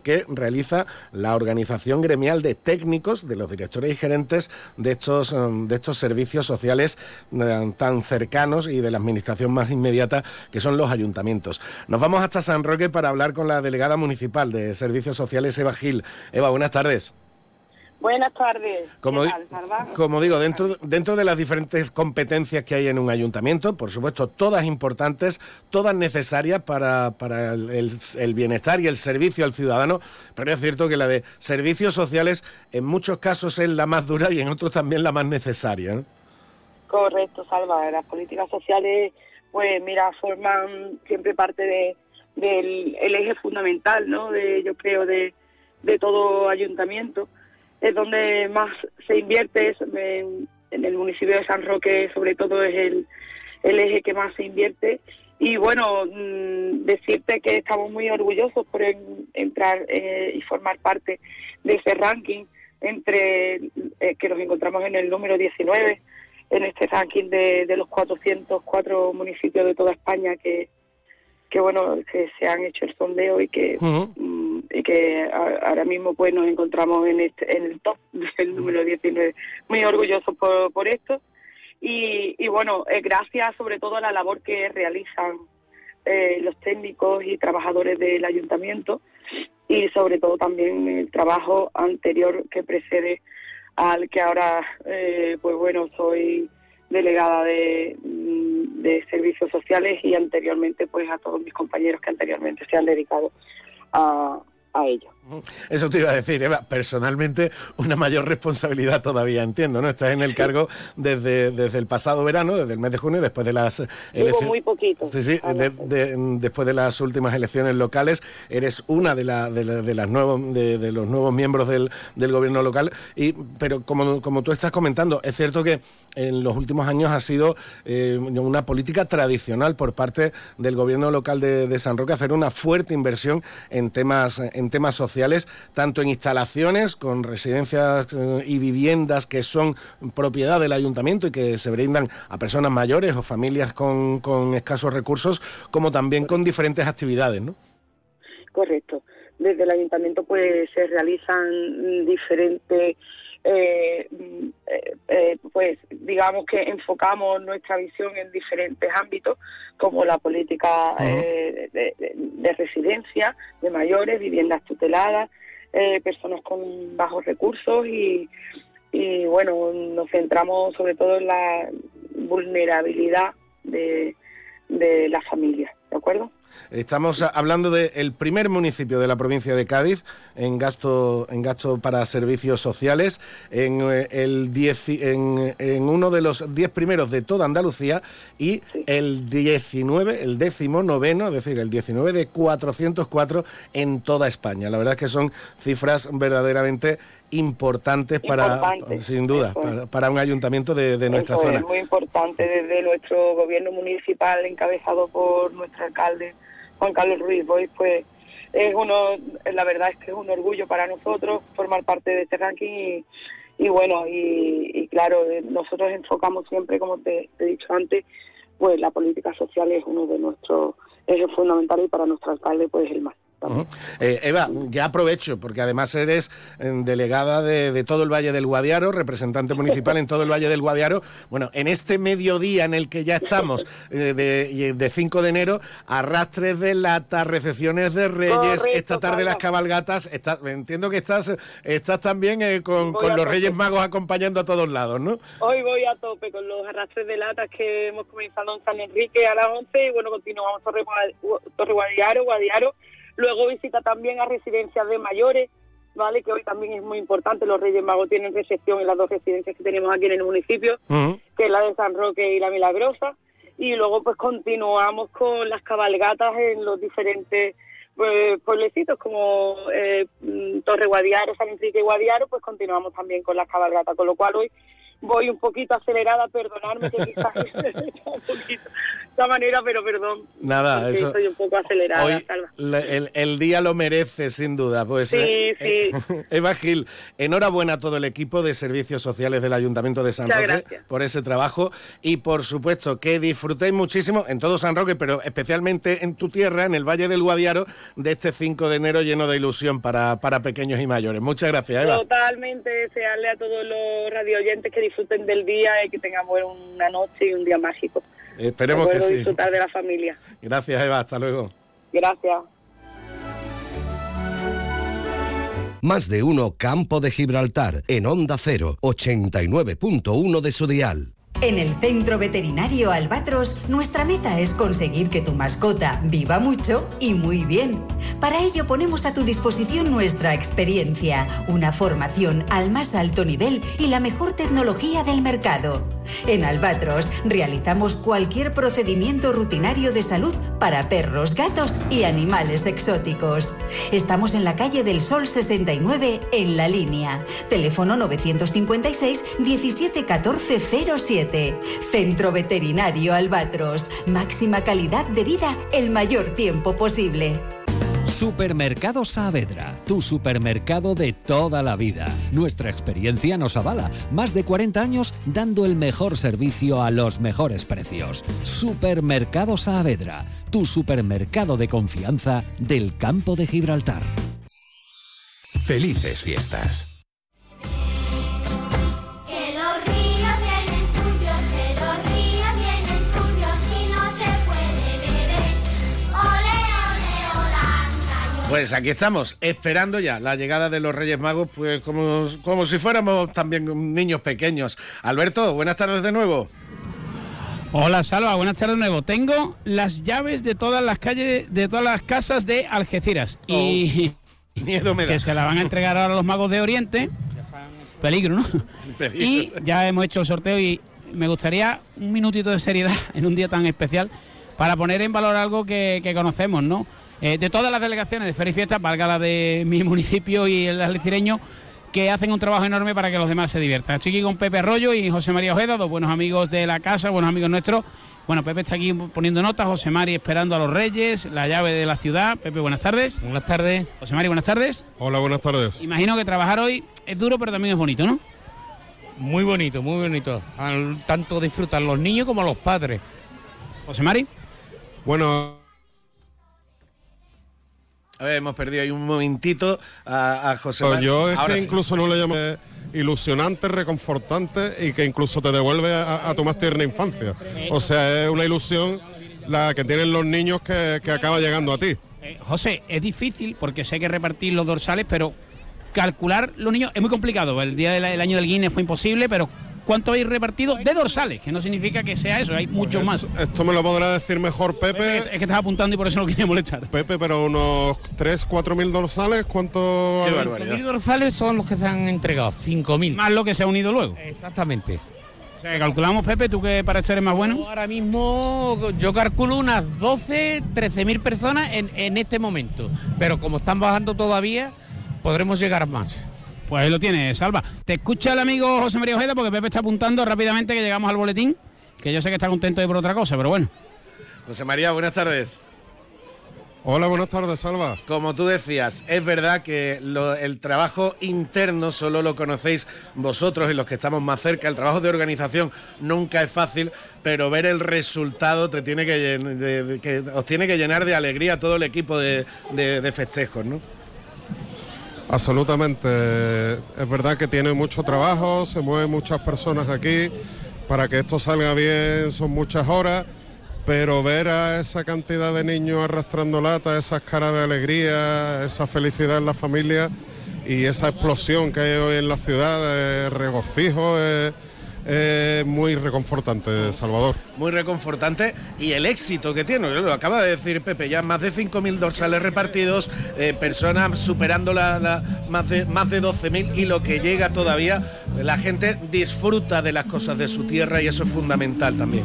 Speaker 3: que realiza la organización gremial de técnicos, de los directores y gerentes de estos, em, de estos servicios sociales eh, tan cercanos y de la administración más inmediata que son los ayuntamientos. Nos vamos hasta San Roque para hablar con la delegada municipal de Servicios Sociales, Eva Gil. Eva, buenas tardes.
Speaker 17: Buenas tardes.
Speaker 3: Como, como digo, dentro, dentro de las diferentes competencias que hay en un ayuntamiento, por supuesto, todas importantes, todas necesarias para, para el, el- el bienestar y el servicio al ciudadano, pero es cierto que la de servicios sociales en muchos casos es la más dura y en otros también la más necesaria. ¿no?
Speaker 17: Correcto, Salva. Las políticas sociales, pues mira, forman siempre parte de, del el eje fundamental, ¿no? De, yo creo, de, de todo ayuntamiento. Es donde más se invierte, es en, en el municipio de San Roque, sobre todo, es el, el eje que más se invierte. Y bueno, mm, decirte que estamos muy orgullosos por en- entrar eh, y formar parte de ese ranking entre eh, que nos encontramos en el número 19 en este ranking de, de los 404 municipios de toda España que, que bueno que se han hecho el sondeo y que y que a- ahora mismo pues nos encontramos en, este, en el top del número 19. Muy orgullosos por, por esto. Y, y bueno, eh, gracias sobre todo a la labor que realizan eh, los técnicos y trabajadores del ayuntamiento y sobre todo también el trabajo anterior que precede al que ahora, eh, pues bueno, soy delegada de, mm, de servicios sociales y anteriormente pues a todos mis compañeros que anteriormente se han dedicado a, a ello.
Speaker 3: Eso te iba a decir, Eva, personalmente una mayor responsabilidad todavía, entiendo, ¿no? Estás en el cargo desde, desde el pasado verano, desde el mes de junio, después de las elecciones.
Speaker 17: muy poquito.
Speaker 3: Sí, sí, de- de- después de las últimas elecciones locales, eres una de, la- de, la- de las nuevos, de, los nuevos miembros del, del gobierno local. Y, pero como, como tú estás comentando, es cierto que en los últimos años ha sido eh, una política tradicional por parte del gobierno local de, de San Roque hacer una fuerte inversión en temas, en temas sociales, tanto en instalaciones con residencias eh, y viviendas que son propiedad del ayuntamiento y que se brindan a personas mayores o familias con, con escasos recursos, como también con diferentes actividades, ¿no?
Speaker 17: Correcto. Desde el ayuntamiento pues se realizan diferentes, eh, mm, eh, eh, pues digamos que enfocamos nuestra visión en diferentes ámbitos, como la política eh, de, de- de residencia de mayores, viviendas tuteladas, eh, personas con bajos recursos y, y bueno, nos centramos sobre todo en la vulnerabilidad de, de las familias, ¿de acuerdo?
Speaker 3: Estamos hablando del primer municipio de la provincia de Cádiz en gasto en gasto para servicios sociales, en, eh, el dieci- en, en uno de los 10 primeros de toda Andalucía y el 19, el décimo noveno, es decir, el 19 de 404 en toda España. La verdad es que son cifras verdaderamente importantes para, sin duda, para, para un ayuntamiento de, de nuestra zona.
Speaker 17: es muy importante desde nuestro gobierno municipal encabezado por nuestro alcalde Juan Carlos Ruiz Boix, pues es uno, la verdad es que es un orgullo para nosotros formar parte de este ranking y, y bueno, y, y claro, eh, nosotros enfocamos siempre, como te, te he dicho antes, pues la política social es uno de nuestros ejes fundamentales y para nuestro alcalde pues el más.
Speaker 3: Eh, Eva, ya aprovecho, porque además eres eh, delegada de, de todo el Valle del Guadiaro, representante municipal en todo el Valle del Guadiaro. Bueno, en este mediodía en el que ya estamos, eh, de, de 5 de enero, arrastres de latas, recepciones de reyes,
Speaker 17: Correcto,
Speaker 3: esta tarde las cabalgatas. está- entiendo que estás, estás también eh, con, con los. Reyes Magos acompañando a todos lados, ¿no?
Speaker 17: Hoy voy a tope con los arrastres de latas que hemos comenzado en San Enrique a las 11 y bueno, continuamos Torre Guadiaro, Guadiaro. Luego visita también a residencias de mayores, ¿vale? Que hoy también es muy importante. Los Reyes Magos tienen recepción en las dos residencias que tenemos aquí en el municipio, que es la de San Roque y la Milagrosa. Y luego pues continuamos con las cabalgatas en los diferentes pues, pueblecitos como eh, mm, Torre Guadiaro, San Enrique y Guadiaro, pues continuamos también con las cabalgatas, con lo cual hoy voy un poquito acelerada, perdonadme que quizás un poquito esta manera, pero perdón.
Speaker 3: Nada, eso-
Speaker 17: Estoy un poco acelerada,
Speaker 3: Hoy la- el, el día lo merece, sin duda. Pues,
Speaker 17: Sí,
Speaker 3: eh,
Speaker 17: sí.
Speaker 3: eh, Eva Gil, enhorabuena a todo el equipo de servicios sociales del Ayuntamiento de San
Speaker 17: Muchas
Speaker 3: Roque
Speaker 17: gracias.
Speaker 3: por ese trabajo y, por supuesto, que disfrutéis muchísimo en todo San Roque, pero especialmente en tu tierra, en el Valle del Guadiaro, de este 5 de enero lleno de ilusión para, para pequeños y mayores. Muchas gracias, Eva.
Speaker 17: Totalmente desearle a todos los radioyentes que disfruten del día y que buena- una noche y un día mágico.
Speaker 3: Esperemos que sí.
Speaker 17: disfrutar de la familia.
Speaker 3: Gracias, Eva. Hasta luego.
Speaker 17: Gracias.
Speaker 2: Más de uno Campo de Gibraltar en Onda 0, 89.1 de su dial.
Speaker 18: En el Centro Veterinario Albatros, nuestra meta es conseguir que tu mascota viva mucho y muy bien. Para ello ponemos a tu disposición nuestra experiencia, una formación al más alto nivel y la mejor tecnología del mercado. En Albatros realizamos cualquier procedimiento rutinario de salud para perros, gatos y animales exóticos. Estamos en la calle del Sol 69 en la línea. Teléfono 956 17 14 07. Centro Veterinario Albatros. Máxima calidad de vida el mayor tiempo posible.
Speaker 8: Supermercado Saavedra, tu supermercado de toda la vida. Nuestra experiencia nos avala. Más de 40 años dando el mejor servicio a los mejores precios. Supermercado Saavedra, tu supermercado de confianza del campo de Gibraltar.
Speaker 12: Felices fiestas.
Speaker 3: Pues aquí estamos, esperando ya la llegada de los Reyes Magos, pues como, como si fuéramos también niños pequeños. Alberto, buenas tardes de nuevo.
Speaker 4: Hola Salva, buenas tardes de nuevo. Tengo las llaves de todas las calles, de todas las casas de Algeciras. Y
Speaker 3: Miedo me da.
Speaker 4: que se la van a entregar ahora los magos de Oriente. Peligro, ¿no?
Speaker 3: Peligro.
Speaker 4: Y ya hemos hecho el sorteo y me gustaría un minutito de seriedad en un día tan especial para poner en valor algo que, que conocemos, ¿no? Eh, de todas las delegaciones de Feria y Fiestas, valga la de mi municipio y el algecireño, que hacen un trabajo enorme para que los demás se diviertan. Estoy aquí con Pepe Arroyo y José María Ojeda, dos buenos amigos de la casa, buenos amigos nuestros. Bueno, Pepe está aquí poniendo notas, José Mari esperando a los Reyes, la llave de la ciudad. Pepe, buenas tardes. Buenas tardes. José Mari, buenas tardes.
Speaker 19: Hola, buenas tardes.
Speaker 4: Imagino que trabajar hoy es duro, pero también es bonito, ¿no?
Speaker 20: Muy bonito, muy bonito. Al- tanto disfrutan los niños como los padres.
Speaker 4: José Mari.
Speaker 19: Bueno,
Speaker 3: A ver, hemos perdido ahí un momentito a, a José
Speaker 19: Pues
Speaker 3: María.
Speaker 19: yo es
Speaker 3: Ahora
Speaker 19: que
Speaker 3: sí.
Speaker 19: incluso no le llamo ilusionante, reconfortante y que incluso te devuelve a, a tu más tierna infancia. O sea, es una ilusión la que tienen los niños que, que acaba llegando a ti.
Speaker 4: Eh, José, es difícil porque sé que repartir los dorsales, pero calcular los niños es muy complicado. El día del el año del Guinness fue imposible, pero ¿cuánto hay repartido de dorsales? Que no significa que sea eso, hay muchos más.
Speaker 19: Esto me lo podrá decir mejor Pepe.
Speaker 4: Es que estás apuntando y por eso no quería molestar.
Speaker 19: Pepe, pero unos 3, 4 mil dorsales, ¿cuánto?
Speaker 20: Mil dorsales son los que se han entregado, 5.000.
Speaker 4: Más lo que se ha unido luego.
Speaker 20: Exactamente.
Speaker 4: O sea, que calculamos, Pepe, tú que para esto eres más bueno.
Speaker 20: Ahora mismo yo calculo unas 12, 13 mil personas en, en este momento. Pero como están bajando todavía, podremos llegar más.
Speaker 4: Pues ahí lo tienes, Salva. Te escucha el amigo José María Ojeda porque Pepe está apuntando rápidamente que llegamos al boletín, que yo sé que está contento de por otra cosa, pero bueno.
Speaker 3: José María, buenas tardes.
Speaker 19: Hola, buenas tardes, Salva.
Speaker 3: Como tú decías, es verdad que lo- el trabajo interno solo lo conocéis vosotros y los que estamos más cerca. El trabajo de organización nunca es fácil, pero ver el resultado te tiene que, llen- de- de- que os tiene que llenar de alegría todo el equipo de, de- de festejos, ¿no?
Speaker 19: Absolutamente. Es verdad que tiene mucho trabajo, se mueven muchas personas aquí. Para que esto salga bien son muchas horas, pero ver a esa cantidad de niños arrastrando lata, esas caras de alegría, esa felicidad en la familia y esa explosión que hay hoy en la ciudad, de regocijo, muy reconfortante, Salvador.
Speaker 3: Muy reconfortante y el éxito que tiene, lo acaba de decir Pepe, ya más de 5.000 dorsales repartidos, eh, personas superando la, la- más de, más de 12.000 y lo que llega todavía, la gente disfruta de las cosas de su tierra y eso es fundamental también.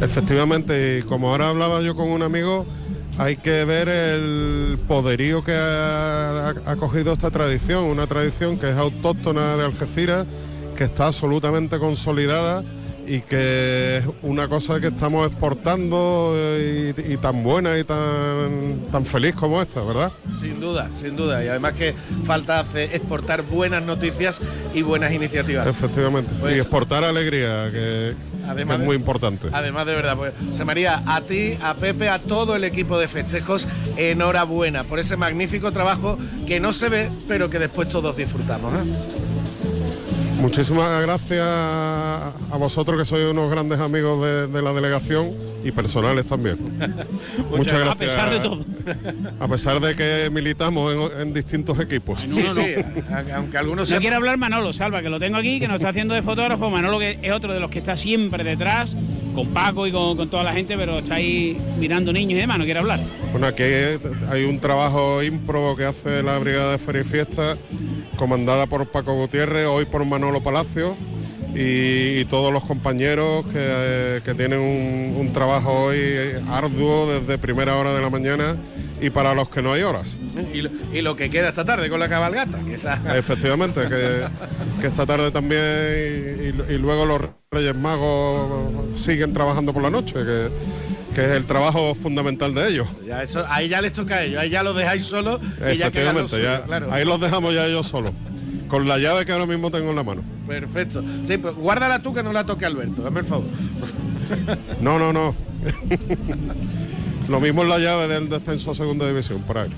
Speaker 19: Efectivamente, y como ahora hablaba yo con un amigo, hay que ver el poderío que ha cogido esta tradición, una tradición que es autóctona de Algeciras, que está absolutamente consolidada y que es una cosa que estamos exportando eh, y, y tan buena y tan, tan feliz como esta, ¿verdad?
Speaker 3: Sin duda, sin duda. Y además que falta hace- exportar buenas noticias y buenas iniciativas.
Speaker 19: Efectivamente.
Speaker 3: Pues-
Speaker 19: y exportar alegría, que,
Speaker 3: Además
Speaker 19: que es
Speaker 3: de-
Speaker 19: muy importante.
Speaker 3: Además de verdad, pues José María, a ti, a Pepe, a todo el equipo de festejos, enhorabuena por ese magnífico trabajo que no se ve, pero que después todos disfrutamos. ¿eh?
Speaker 19: Muchísimas gracias a vosotros que sois unos grandes amigos de, de la delegación y personales también. Muchas gracias.
Speaker 4: A pesar de todo.
Speaker 19: A pesar de que militamos en, en distintos equipos.
Speaker 3: Sí, sí, a- aunque algunos
Speaker 4: No
Speaker 3: sepan-
Speaker 4: quiere hablar Manolo, Salva, que lo tengo aquí, que nos está haciendo de fotógrafo. Manolo, que es otro de los que está siempre detrás, con Paco y con, con toda la gente, pero está ahí mirando niños y demás, no quiere hablar.
Speaker 19: Bueno, aquí hay un trabajo ímprobo que hace la Brigada de Feria y Fiesta, comandada por Paco Gutiérrez, hoy por Manolo Palacio, y, y todos los compañeros que, que tienen un, un trabajo hoy arduo desde primera hora de la mañana y para los que no hay horas.
Speaker 3: y, lo, y lo que queda esta tarde con la cabalgata. Que esa-
Speaker 19: Efectivamente, que, que esta tarde también y, y luego los Reyes Magos siguen trabajando por la noche, que, que es el trabajo fundamental de ellos.
Speaker 3: Ya eso, ahí ya les toca a ellos, ahí ya los dejáis solos y ya los claro.
Speaker 19: ahí los dejamos ya ellos solos, con la llave que ahora mismo tengo en la mano.
Speaker 3: Perfecto. Sí, pues guárdala tú que no la toque Alberto, dame el favor.
Speaker 19: No, no, no. Lo mismo es la llave del descenso a segunda división, por ahí.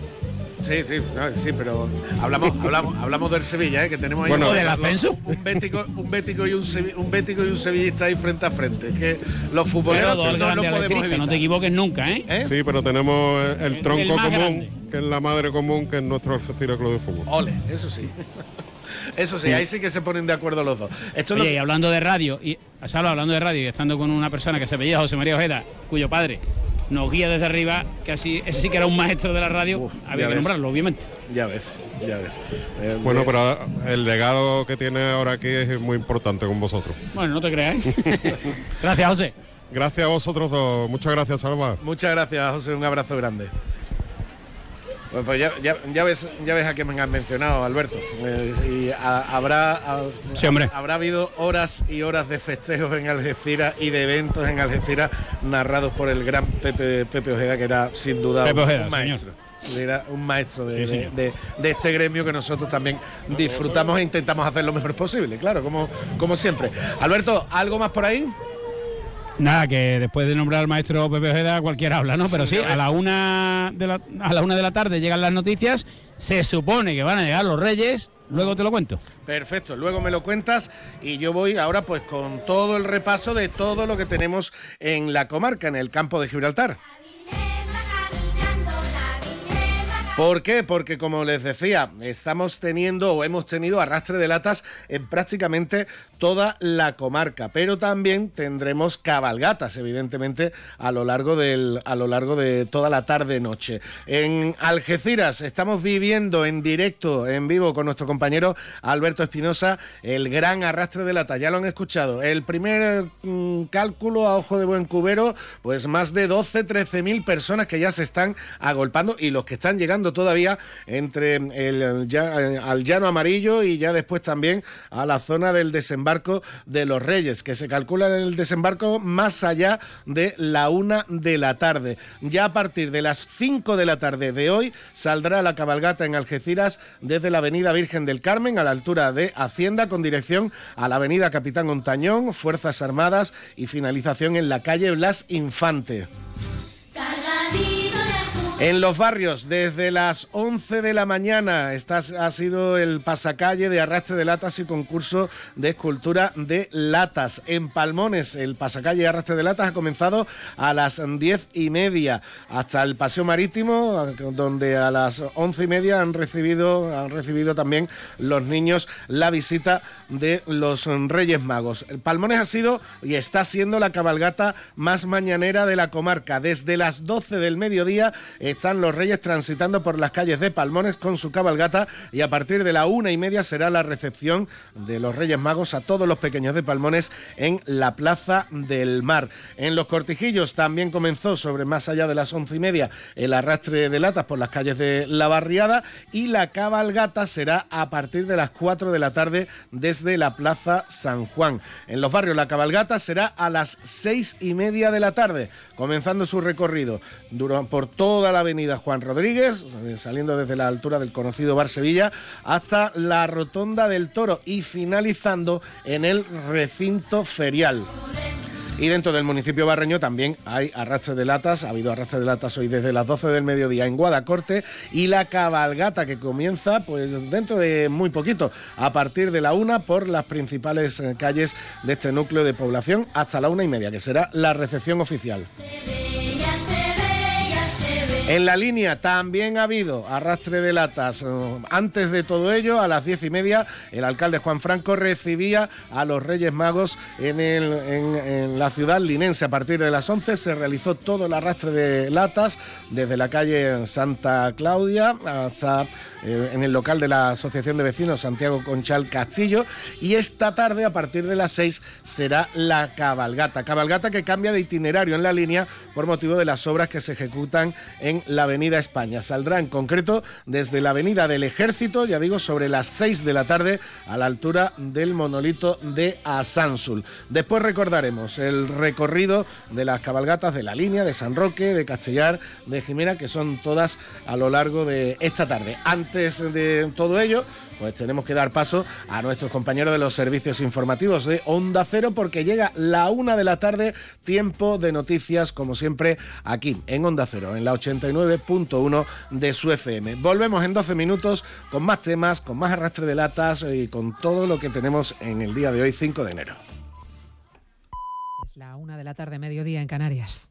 Speaker 3: Sí, sí, no, sí, pero hablamos, hablamos, hablamos del Sevilla, ¿eh? que tenemos ahí
Speaker 11: Bueno,
Speaker 3: un-
Speaker 11: ¿del ascenso?
Speaker 3: un bético, un bético y un, sevi- un bético y un sevillista ahí frente a frente. Que los futboleros no
Speaker 11: grandes
Speaker 3: podemos evitar.
Speaker 11: no te equivoques nunca, ¿eh?
Speaker 19: Sí, pero tenemos el, tronco común,
Speaker 11: grande.
Speaker 19: que es la madre común, que es nuestro Algeciras Club de Fútbol.
Speaker 3: Ole, eso sí. Eso sí, ahí sí que se ponen de acuerdo los dos. Esto es lo
Speaker 11: y hablando de radio, y Salva, hablando de radio y estando con una persona que se apellida José María Ojeda, cuyo padre nos guía desde arriba, que así, ese sí que era un maestro de la radio, había que
Speaker 3: ves.
Speaker 11: nombrarlo, obviamente.
Speaker 3: Ya ves, ya ves. Eh,
Speaker 19: Bueno,
Speaker 3: eh,
Speaker 19: pero el legado que tiene ahora aquí es muy importante con vosotros.
Speaker 11: Bueno, no te creas. ¿eh? gracias, José.
Speaker 19: Gracias a vosotros dos. Muchas gracias, Salva.
Speaker 3: Muchas gracias, José. Un abrazo grande. Bueno, pues ya, ya- ya ves, ya ves a qué me han mencionado, Alberto. Eh, y a- habrá, a-
Speaker 11: Sí,
Speaker 3: habrá habido horas y horas de festejos en Algeciras y de eventos en Algeciras narrados por el gran Pepe, Pepe Ojeda, que era sin duda
Speaker 11: Pepe
Speaker 3: un,
Speaker 11: Ojeda,
Speaker 3: un maestro. Era un maestro de,
Speaker 11: Sí, señor.
Speaker 3: de- de este gremio que nosotros también disfrutamos e intentamos hacer lo mejor posible, claro, como, como siempre. Alberto, ¿algo más por ahí?
Speaker 11: Nada, que después de nombrar al maestro Pepe Ojeda cualquiera habla, ¿no? Pero sí, a la una de la, a la una de la tarde llegan las noticias, se supone que van a llegar los Reyes, luego te lo cuento.
Speaker 3: Perfecto, luego me lo cuentas y yo voy ahora pues con todo el repaso de todo lo que tenemos en la comarca, en el campo de Gibraltar. ¿Por qué? Porque como les decía, estamos teniendo o hemos tenido arrastre de latas en prácticamente toda la comarca, pero también tendremos cabalgatas, evidentemente, a lo largo del a lo largo de toda la tarde noche. En Algeciras estamos viviendo en directo, en vivo con nuestro compañero Alberto Espinosa, el gran arrastre de latas. Ya lo han escuchado. El primer mm, cálculo a ojo de buen cubero, pues más de 12, 13 mil personas que ya se están agolpando y los que están llegando todavía entre el, ya- eh, al llano amarillo y ya después también a la zona del desembarco de los Reyes, que se calcula el desembarco más allá de la una de la tarde. Ya a partir de las 5 de la tarde de hoy saldrá la cabalgata en Algeciras desde la avenida Virgen del Carmen a la altura de Hacienda con dirección a la avenida Capitán Ontañón, Fuerzas Armadas y finalización en la calle Blas Infante. En los barrios, desde las 11 de la mañana, ha sido el pasacalle de arrastre de latas y concurso de escultura de latas. En Palmones, el pasacalle de arrastre de latas ha comenzado a las 10 y media hasta el paseo marítimo, donde a las 11 y media han recibido, han recibido también los niños la visita de los Reyes Magos. El Palmones ha sido y está siendo la cabalgata más mañanera de la comarca. Desde las 12 del mediodía están los Reyes transitando por las calles de Palmones con su cabalgata y a partir de la una y media será la recepción de los Reyes Magos a todos los pequeños de Palmones en la Plaza del Mar. En los Cortijillos también comenzó sobre más allá de las once y media el arrastre de latas por las calles de la barriada y la cabalgata será a partir de las 4 de la tarde desde la Plaza San Juan. En los barrios la cabalgata será a las seis y media de la tarde, comenzando su recorrido por toda la avenida Juan Rodríguez, saliendo desde la altura del conocido Bar Sevilla hasta la Rotonda del Toro y finalizando en el recinto ferial. Y dentro del municipio barreño también hay arrastre de latas. Ha habido arrastre de latas hoy desde las 12 del mediodía en Guadacorte y la cabalgata que comienza pues dentro de muy poquito, a partir de la una por las principales eh, calles de este núcleo de población hasta la una y media, que será la recepción oficial. En la línea también ha habido arrastre de latas. Eh, Antes de todo ello, a las diez y media, el alcalde Juan Franco recibía a los Reyes Magos en, el- en- la ciudad linense. A partir de las 11 se realizó todo el arrastre de latas desde la calle Santa Claudia hasta eh, en el local de la Asociación de Vecinos Santiago Conchal Castillo. Y esta tarde, a partir de las 6, será la cabalgata. Cabalgata que cambia de itinerario en la línea por motivo de las obras que se ejecutan en la Avenida España. Saldrá en concreto desde la Avenida del Ejército, ya digo, sobre las 6 de la tarde a la altura del monolito de Asánsul. Después recordaremos el recorrido de las cabalgatas de la línea de San Roque, de Castellar, de Jimena, que son todas a lo largo de esta tarde. Antes de todo ello, pues tenemos que dar paso a nuestros compañeros de los servicios informativos de Onda Cero porque llega la una de la tarde, tiempo de noticias, como siempre, aquí en Onda Cero, en la 80. 89.1 de su FM. Volvemos en 12 minutos con más temas, con más arrastre de latas y con todo lo que tenemos en el día de hoy, 5 de enero.
Speaker 21: Es la una de la tarde, mediodía en Canarias.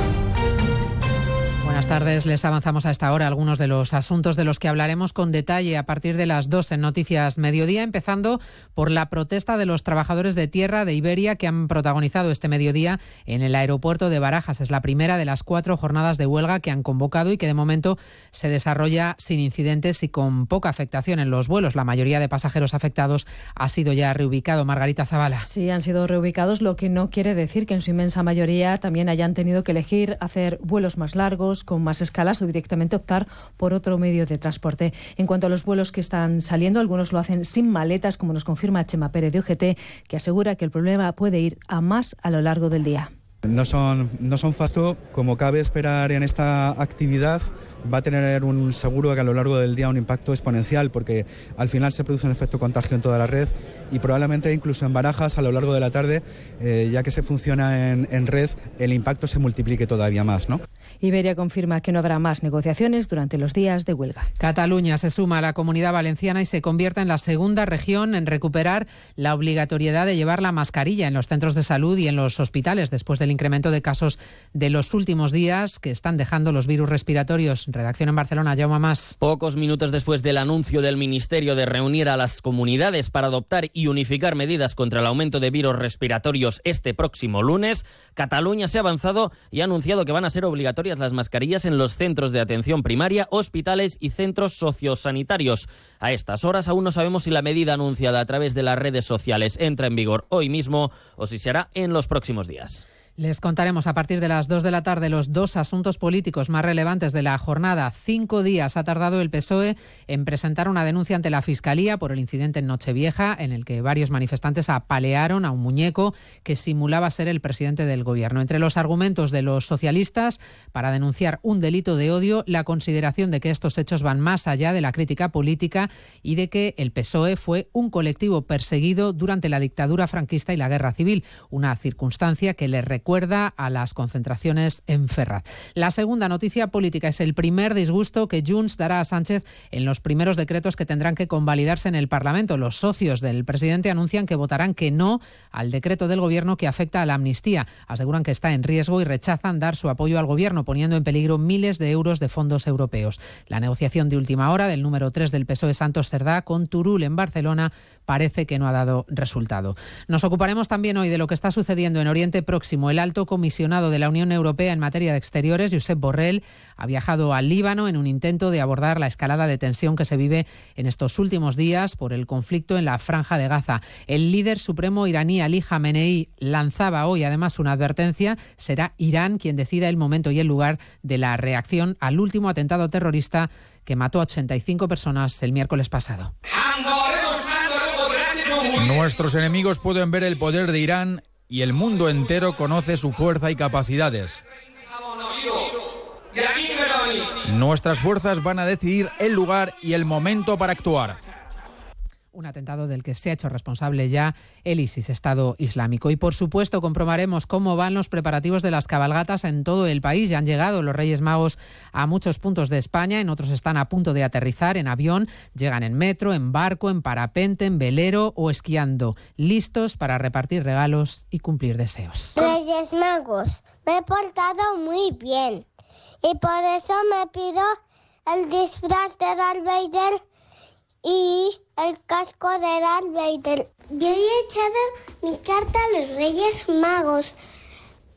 Speaker 21: Buenas tardes, les avanzamos a esta hora algunos de los asuntos de los que hablaremos con detalle a partir de las 2 en Noticias Mediodía, empezando por la protesta de los trabajadores de tierra de Iberia que han protagonizado este mediodía en el aeropuerto de Barajas. Es la primera de las cuatro jornadas de huelga que han convocado y que de momento se desarrolla sin incidentes y con poca afectación en los vuelos. La mayoría de pasajeros afectados ha sido ya reubicado. Margarita Zavala.
Speaker 22: Sí, han sido reubicados, lo que no quiere decir que en su inmensa mayoría también hayan tenido que elegir hacer vuelos más largos, con más escalas o directamente optar por otro medio de transporte. En cuanto a los vuelos que están saliendo, algunos lo hacen sin maletas, como nos confirma Chema Pérez de UGT, que asegura que el problema puede ir a más a lo largo del día.
Speaker 23: No son, no son fasto, como cabe esperar en esta actividad, va a tener un seguro que a lo largo del día un impacto exponencial porque al final se produce un efecto contagio en toda la red y probablemente incluso en barajas a lo largo de la tarde, eh, ya que se funciona en, en red, el impacto se multiplique todavía más. ¿no?
Speaker 22: Iberia confirma que no habrá más negociaciones durante los días de huelga.
Speaker 21: Cataluña se suma a la comunidad valenciana y se convierte en la segunda región en recuperar la obligatoriedad de llevar la mascarilla en los centros de salud y en los hospitales después del incremento de casos de los últimos días que están dejando los virus respiratorios. Redacción en Barcelona, Jaume Más.
Speaker 24: Pocos minutos después del anuncio del Ministerio de reunir a las comunidades para adoptar y unificar medidas contra el aumento de virus respiratorios este próximo lunes, Cataluña se ha avanzado y ha anunciado que van a ser obligatorias las mascarillas en los centros de atención primaria, hospitales y centros sociosanitarios. A estas horas aún no sabemos si la medida anunciada a través de las redes sociales entra en vigor hoy mismo o si se hará en los próximos días.
Speaker 21: Les contaremos a partir de las 2 de la tarde los dos asuntos políticos más relevantes de la jornada. Cinco días ha tardado el PSOE en presentar una denuncia ante la Fiscalía por el incidente en Nochevieja, en el que varios manifestantes apalearon a un muñeco que simulaba ser el presidente del Gobierno. Entre los argumentos de los socialistas para denunciar un delito de odio, la consideración de que estos hechos van más allá de la crítica política y de que el PSOE fue un colectivo perseguido durante la dictadura franquista y la guerra civil, una circunstancia que le recuerda a las concentraciones en Ferraz. La segunda noticia política es el primer disgusto que Junts dará a Sánchez en los primeros decretos que tendrán que convalidarse en el Parlamento. Los socios del presidente anuncian que votarán que no al decreto del Gobierno que afecta a la amnistía. Aseguran que está en riesgo y rechazan dar su apoyo al Gobierno, poniendo en peligro miles de euros de fondos europeos. La negociación de última hora del número 3 del PSOE Santos Cerdá con Turul en Barcelona parece que no ha dado resultado. Nos ocuparemos también hoy de lo que está sucediendo en Oriente Próximo. El alto comisionado de la Unión Europea en materia de exteriores, Josep Borrell, ha viajado al Líbano en un intento de abordar la escalada de tensión que se vive en estos últimos días por el conflicto en la franja de Gaza. El líder supremo iraní Ali Khamenei lanzaba hoy además una advertencia. Será Irán quien decida el momento y el lugar de la reacción al último atentado terrorista que mató a 85 personas el miércoles pasado.
Speaker 25: Nuestros enemigos pueden ver el poder de Irán y el mundo entero conoce su fuerza y capacidades. Nuestras fuerzas van a decidir el lugar y el momento para actuar.
Speaker 21: Un atentado del que se ha hecho responsable ya el ISIS, Estado Islámico. Y por supuesto comprobaremos cómo van los preparativos de las cabalgatas en todo el país. Ya han llegado los Reyes Magos a muchos puntos de España, en otros están a punto de aterrizar en avión, llegan en metro, en barco, en parapente, en velero o esquiando, listos para repartir regalos y cumplir deseos.
Speaker 12: Reyes Magos, me he portado muy bien y por eso me pido el disfraz de Darth y el casco de Darth Vader. Yo he echado mi carta a los Reyes Magos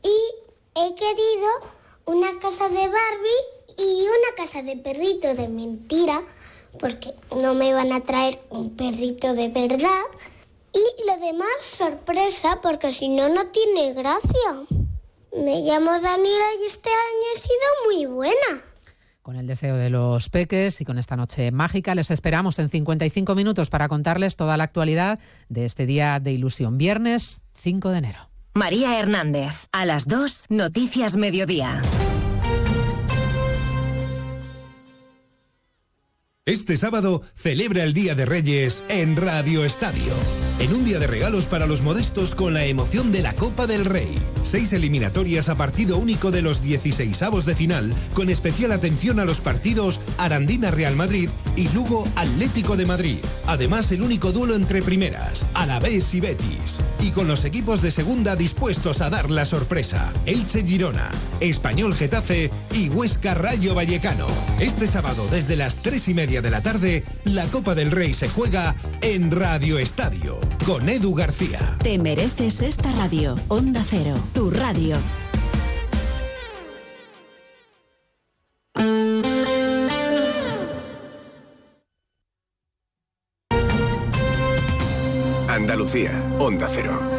Speaker 12: y he querido una casa de Barbie y una casa de perrito de mentira porque no me van a traer un perrito de verdad. Y lo demás, sorpresa, porque si no, no tiene gracia. Me llamo Daniela y este año he sido muy buena.
Speaker 21: Con el deseo de los peques y con esta noche mágica les esperamos en 55 minutos para contarles toda la actualidad de este día de ilusión, viernes 5 de enero.
Speaker 26: María Hernández, a las 2, Noticias Mediodía.
Speaker 27: Este sábado celebra el Día de Reyes en Radio Estadio.
Speaker 28: En un día de regalos para los modestos con la emoción de la Copa del Rey. Seis eliminatorias a partido único de los 16 de final, con especial atención a los partidos Arandina Real Madrid y Lugo Atlético de Madrid. Además, el único duelo entre primeras, Alavés y Betis. Y con los equipos de segunda dispuestos a dar la sorpresa. Elche Girona, Español Getafe y Huesca Rayo Vallecano. Este sábado, desde las 3 y media de la tarde, la Copa del Rey se juega en Radio Estadio, con Edu García.
Speaker 29: Te mereces esta radio. Onda Cero, tu radio.
Speaker 1: Andalucía, Onda Cero.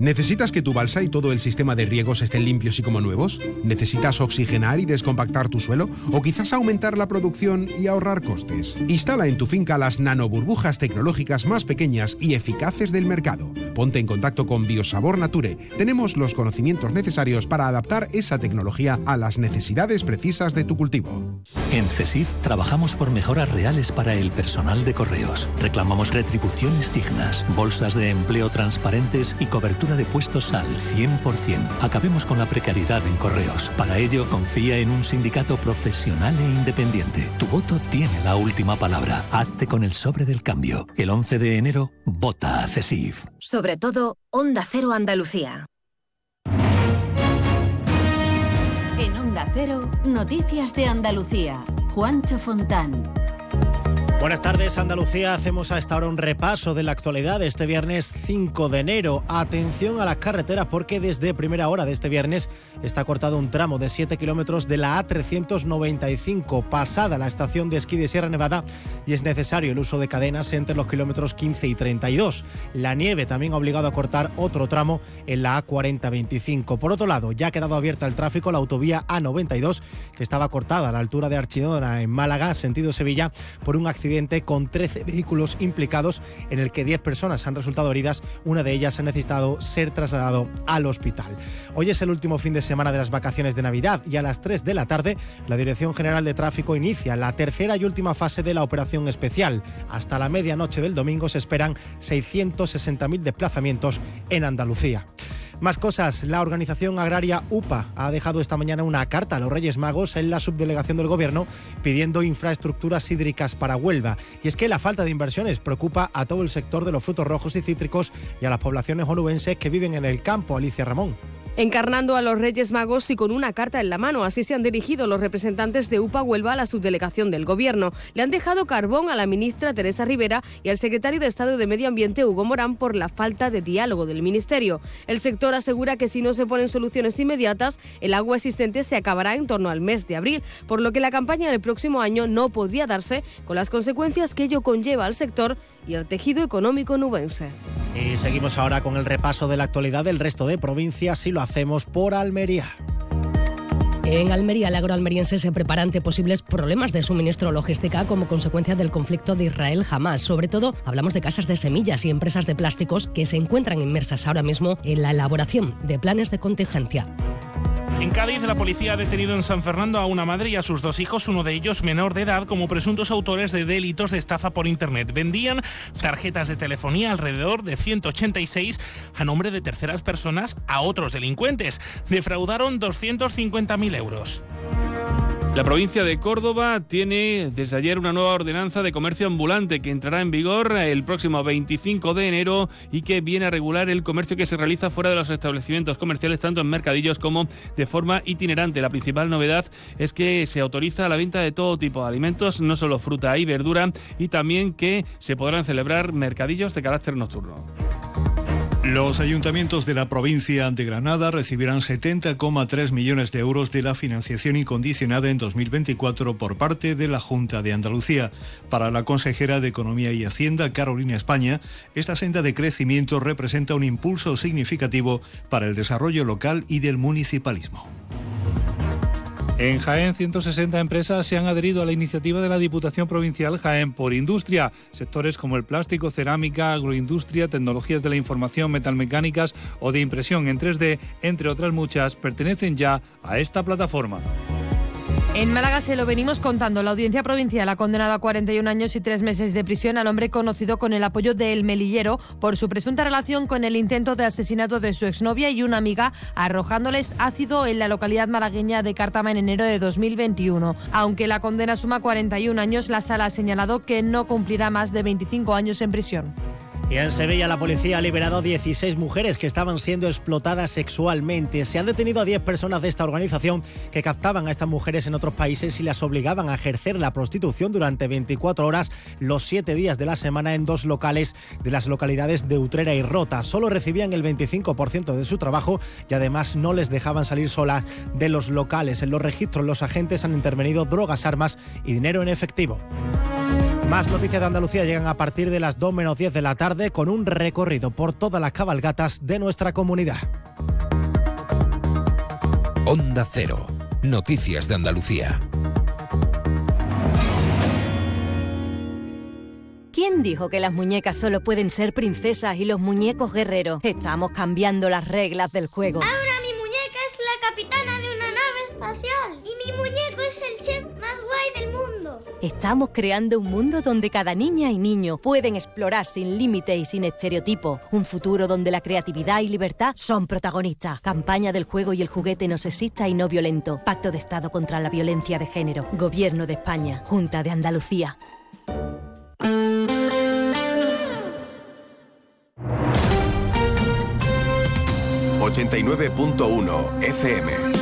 Speaker 30: ¿Necesitas que tu balsa y todo el sistema de riegos estén limpios y como nuevos? ¿Necesitas oxigenar y descompactar tu suelo? ¿O quizás aumentar la producción y ahorrar costes? Instala en tu finca las nanoburbujas tecnológicas más pequeñas y eficaces del mercado. Ponte en contacto con Biosabor Nature. Tenemos los conocimientos necesarios para adaptar esa tecnología a las necesidades precisas de tu cultivo.
Speaker 31: En CESIF trabajamos por mejoras reales para el personal de correos. Reclamamos retribuciones dignas, bolsas de empleo transparentes y cobertura de puestos al 100%. Acabemos con la precariedad en correos. Para ello, confía en un sindicato profesional e independiente. Tu voto tiene la última palabra. Hazte con el sobre del cambio. El 11 de enero, vota a CESIF.
Speaker 26: Sobre todo, Onda Cero Andalucía. En Onda Cero, Noticias de Andalucía. Juancho Fontán.
Speaker 27: Buenas tardes, Andalucía. Hacemos a esta hora un repaso de la actualidad este viernes 5 de enero. Atención a las carreteras porque desde primera hora de este viernes está cortado un tramo de 7 kilómetros de la A395 pasada la estación de esquí de Sierra Nevada y es necesario el uso de cadenas entre los kilómetros 15 y 32. La nieve también ha obligado a cortar otro tramo en la A4025. Por otro lado, ya ha quedado abierta el tráfico la autovía A92 que estaba cortada a la altura de Archidona en Málaga, sentido Sevilla, por un accidente con 13 vehículos implicados en el que 10 personas han resultado heridas. Una de ellas ha necesitado ser trasladado al hospital. Hoy es el último fin de semana de las vacaciones de Navidad y a las 3 de la tarde la Dirección General de Tráfico inicia la tercera y última fase de la operación especial. Hasta la medianoche del domingo se esperan 660.000 desplazamientos en Andalucía. Más cosas, la organización agraria UPA ha dejado esta mañana una carta a los Reyes Magos en la subdelegación del Gobierno pidiendo infraestructuras hídricas para Huelva. Y es que la falta de inversiones preocupa a todo el sector de los frutos rojos y cítricos y a las poblaciones onubenses que viven en el campo. Alicia Ramón.
Speaker 32: Encarnando a los Reyes Magos y con una carta en la mano, así se han dirigido los representantes de UPA Huelva a la subdelegación del Gobierno. Le han dejado carbón a la ministra Teresa Rivera y al secretario de Estado de Medio Ambiente Hugo Morán por la falta de diálogo del Ministerio. El sector asegura que si no se ponen soluciones inmediatas, el agua existente se acabará en torno al mes de abril, por lo que la campaña del próximo año no podría darse con las consecuencias que ello conlleva al sector y al tejido económico nubense.
Speaker 27: Y seguimos ahora con el repaso de la actualidad del resto de provincias y lo hacemos por Almería.
Speaker 33: En Almería, el agroalmeriense se prepara ante posibles problemas de suministro logística como consecuencia del conflicto de Israel-Hamas. Sobre todo, hablamos de casas de semillas y empresas de plásticos que se encuentran inmersas ahora mismo en la elaboración de planes de contingencia.
Speaker 34: En Cádiz, la policía ha detenido en San Fernando a una madre y a sus dos hijos, uno de ellos menor de edad, como presuntos autores de delitos de estafa por Internet. Vendían tarjetas de telefonía alrededor de 186 a nombre de terceras personas a otros delincuentes. Defraudaron 250.000 euros.
Speaker 35: La provincia de Córdoba tiene desde ayer una nueva ordenanza de comercio ambulante que entrará en vigor el próximo 25 de enero y que viene a regular el comercio que se realiza fuera de los establecimientos comerciales, tanto en mercadillos como de forma itinerante. La principal novedad es que se autoriza la venta de todo tipo de alimentos, no solo fruta y verdura, y también que se podrán celebrar mercadillos de carácter nocturno.
Speaker 36: Los ayuntamientos de la provincia de Granada recibirán 70,3 millones de euros de la financiación incondicionada en 2024 por parte de la Junta de Andalucía. Para la consejera de Economía y Hacienda, Carolina España, esta senda de crecimiento representa un impulso significativo para el desarrollo local y del municipalismo.
Speaker 37: En Jaén, 160 empresas se han adherido a la iniciativa de la Diputación Provincial Jaén por Industria. Sectores como el plástico, cerámica, agroindustria, tecnologías de la información, metalmecánicas o de impresión en 3D, entre otras muchas, pertenecen ya a esta plataforma.
Speaker 32: En Málaga se lo venimos contando. La audiencia provincial ha condenado a 41 años y tres meses de prisión al hombre conocido con el apoyo de El Melillero por su presunta relación con el intento de asesinato de su exnovia y una amiga, arrojándoles ácido en la localidad malagueña de Cártama en enero de 2021. Aunque la condena suma 41 años, la sala ha señalado que no cumplirá más de 25 años en prisión.
Speaker 27: Y en Sevilla la policía ha liberado 16 mujeres que estaban siendo explotadas sexualmente. Se han detenido a 10 personas de esta organización que captaban a estas mujeres en otros países y las obligaban a ejercer la prostitución durante 24 horas los 7 días de la semana en dos locales de las localidades de Utrera y Rota. Solo recibían el 25% de su trabajo y además no les dejaban salir solas de los locales. En los registros los agentes han intervenido drogas, armas y dinero en efectivo. Más noticias de Andalucía llegan a partir de las 2 menos 10 de la tarde con un recorrido por todas las cabalgatas de nuestra comunidad.
Speaker 28: Onda Cero. Noticias de Andalucía.
Speaker 15: ¿Quién dijo que las muñecas solo pueden ser princesas y los muñecos guerreros? Estamos cambiando las reglas del juego.
Speaker 38: Ahora
Speaker 15: Estamos creando un mundo donde cada niña y niño pueden explorar sin límites y sin estereotipos. Un futuro donde la creatividad y libertad son protagonistas. Campaña del juego y el juguete no sexista y no violento. Pacto de Estado contra la violencia de género. Gobierno de España. Junta de Andalucía.
Speaker 1: 89.1 FM.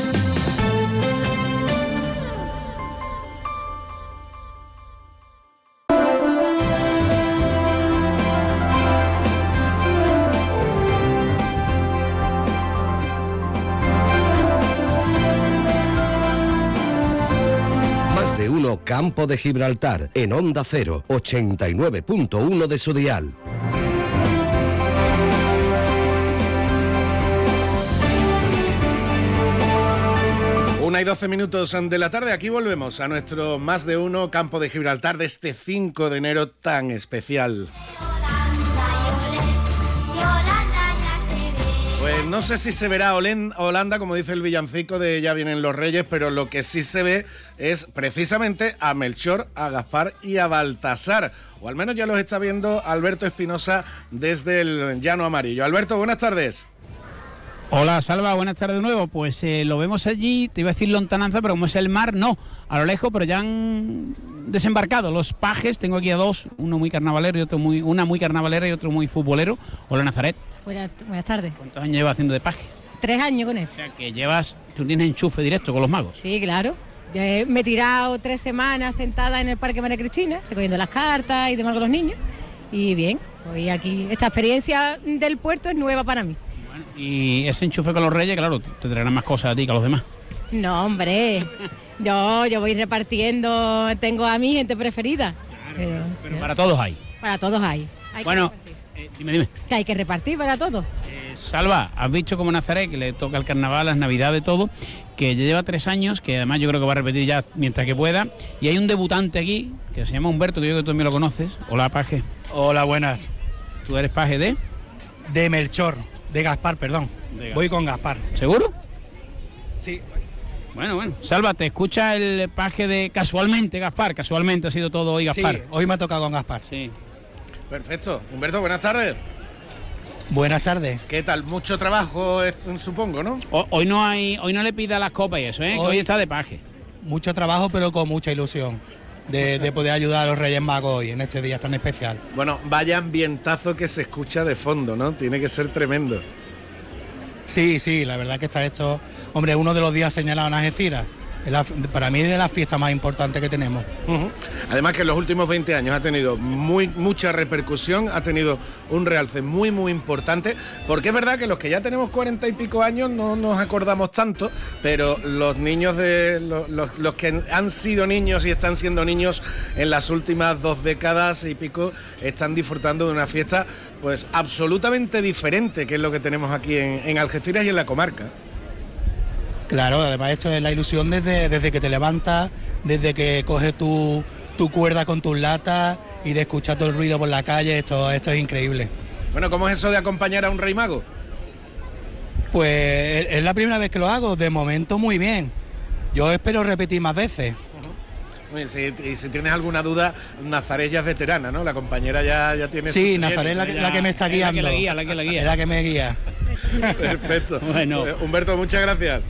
Speaker 39: Campo de Gibraltar en Onda 0, 89.1 de su dial.
Speaker 3: Una y 12 minutos de la tarde, aquí volvemos a nuestro más de uno campo de Gibraltar de este 5 de enero tan especial. No sé si se verá Holanda, como dice el villancico de Ya vienen los reyes, pero lo que sí se ve es precisamente a Melchor, a Gaspar y a Baltasar. O al menos ya los está viendo Alberto Espinosa desde el Llano Amarillo. Alberto, buenas tardes.
Speaker 4: Hola, Salva, buenas tardes de nuevo. Pues eh, lo vemos allí, te iba a decir lontananza, pero como es el mar, no, a lo lejos, pero ya han desembarcado los pajes. Tengo aquí a dos, uno muy carnavalero y otro muy, una muy carnavalera y otro muy futbolero. Hola, Nazaret.
Speaker 40: Buenas, buenas tardes.
Speaker 4: ¿Cuántos años llevas haciendo de paje?
Speaker 40: Tres años con esto.
Speaker 4: Que llevas, tú tienes enchufe directo con los magos.
Speaker 40: Sí, claro. Yo he- me he tirado tres semanas sentada en el Parque María Cristina, recogiendo las cartas y demás con los niños. Y bien, hoy aquí, esta experiencia del puerto es nueva para mí.
Speaker 4: Y ese enchufe con los reyes, claro, te traerán más cosas a ti que a los demás.
Speaker 40: No, hombre. Yo, yo voy repartiendo, tengo a mi gente preferida. Pero,
Speaker 4: Pero para todos hay.
Speaker 40: para todos hay. Hay que
Speaker 4: Bueno,
Speaker 40: repartir.
Speaker 4: eh, dime, dime.
Speaker 40: Que hay que repartir para todos.
Speaker 4: Salva, has dicho como Nazaret, que le toca el carnaval, las navidades, todo, que ya lleva tres años, que además yo creo que va a repetir ya mientras que pueda. Y hay un debutante aquí, que se llama Humberto, que yo creo que tú también lo conoces. Hola, Paje.
Speaker 41: Hola, buenas.
Speaker 4: ¿Tú eres Paje de?
Speaker 41: De Melchor, de Gaspar, perdón.
Speaker 4: De
Speaker 41: Voy con Gaspar.
Speaker 4: ¿Seguro?
Speaker 41: Sí.
Speaker 4: Bueno, bueno. Salva, te escucha el Paje de casualmente, Gaspar. Casualmente ha sido todo hoy, Gaspar.
Speaker 41: Sí, hoy me ha tocado con Gaspar.
Speaker 4: Sí.
Speaker 3: Perfecto. Humberto, buenas tardes.
Speaker 41: Buenas tardes.
Speaker 3: ¿Qué tal? Mucho trabajo, eh, supongo, ¿no?
Speaker 4: Ho- Hoy no hay, hoy no le pida las copas y eso, ¿eh? Que
Speaker 41: hoy
Speaker 4: está de Paje.
Speaker 41: Mucho trabajo, pero con mucha ilusión de, de poder ayudar a los Reyes Magos hoy, en este día tan especial.
Speaker 3: Bueno, vaya ambientazo que se escucha de fondo, ¿no? Tiene que ser tremendo.
Speaker 41: Sí, sí, la verdad que está esto, hombre, uno de los días señalados en Algeciras. Para mí es de las fiestas más importantes que tenemos.
Speaker 3: Además que en los últimos 20 años ha tenido muy, mucha repercusión, ha tenido un realce muy, muy importante, porque es verdad que los que ya tenemos 40 y pico años no nos acordamos tanto, pero los niños de los- los que han sido niños y están siendo niños en las últimas dos décadas y pico están disfrutando de una fiesta pues absolutamente diferente, que es lo que tenemos aquí en, en Algeciras y en la comarca.
Speaker 41: Claro, además esto es la ilusión desde, desde que te levantas, desde que coges tu, tu cuerda con tus latas y de escuchar todo el ruido por la calle, esto, esto es increíble.
Speaker 3: Bueno, ¿cómo es eso de acompañar a un rey mago?
Speaker 41: Pues es la primera vez que lo hago, de momento muy bien. Yo espero repetir más veces.
Speaker 3: Y si, y si tienes alguna duda, Nazaret ya es veterana, ¿no? La compañera ya, ya tiene...
Speaker 41: Sí, Nazaret es la, que- la que me está
Speaker 4: Es la
Speaker 41: guiando.
Speaker 4: que la guía, la que la guía.
Speaker 41: Es la que me guía.
Speaker 3: Perfecto.
Speaker 4: Bueno.
Speaker 3: Eh, Humberto, muchas gracias.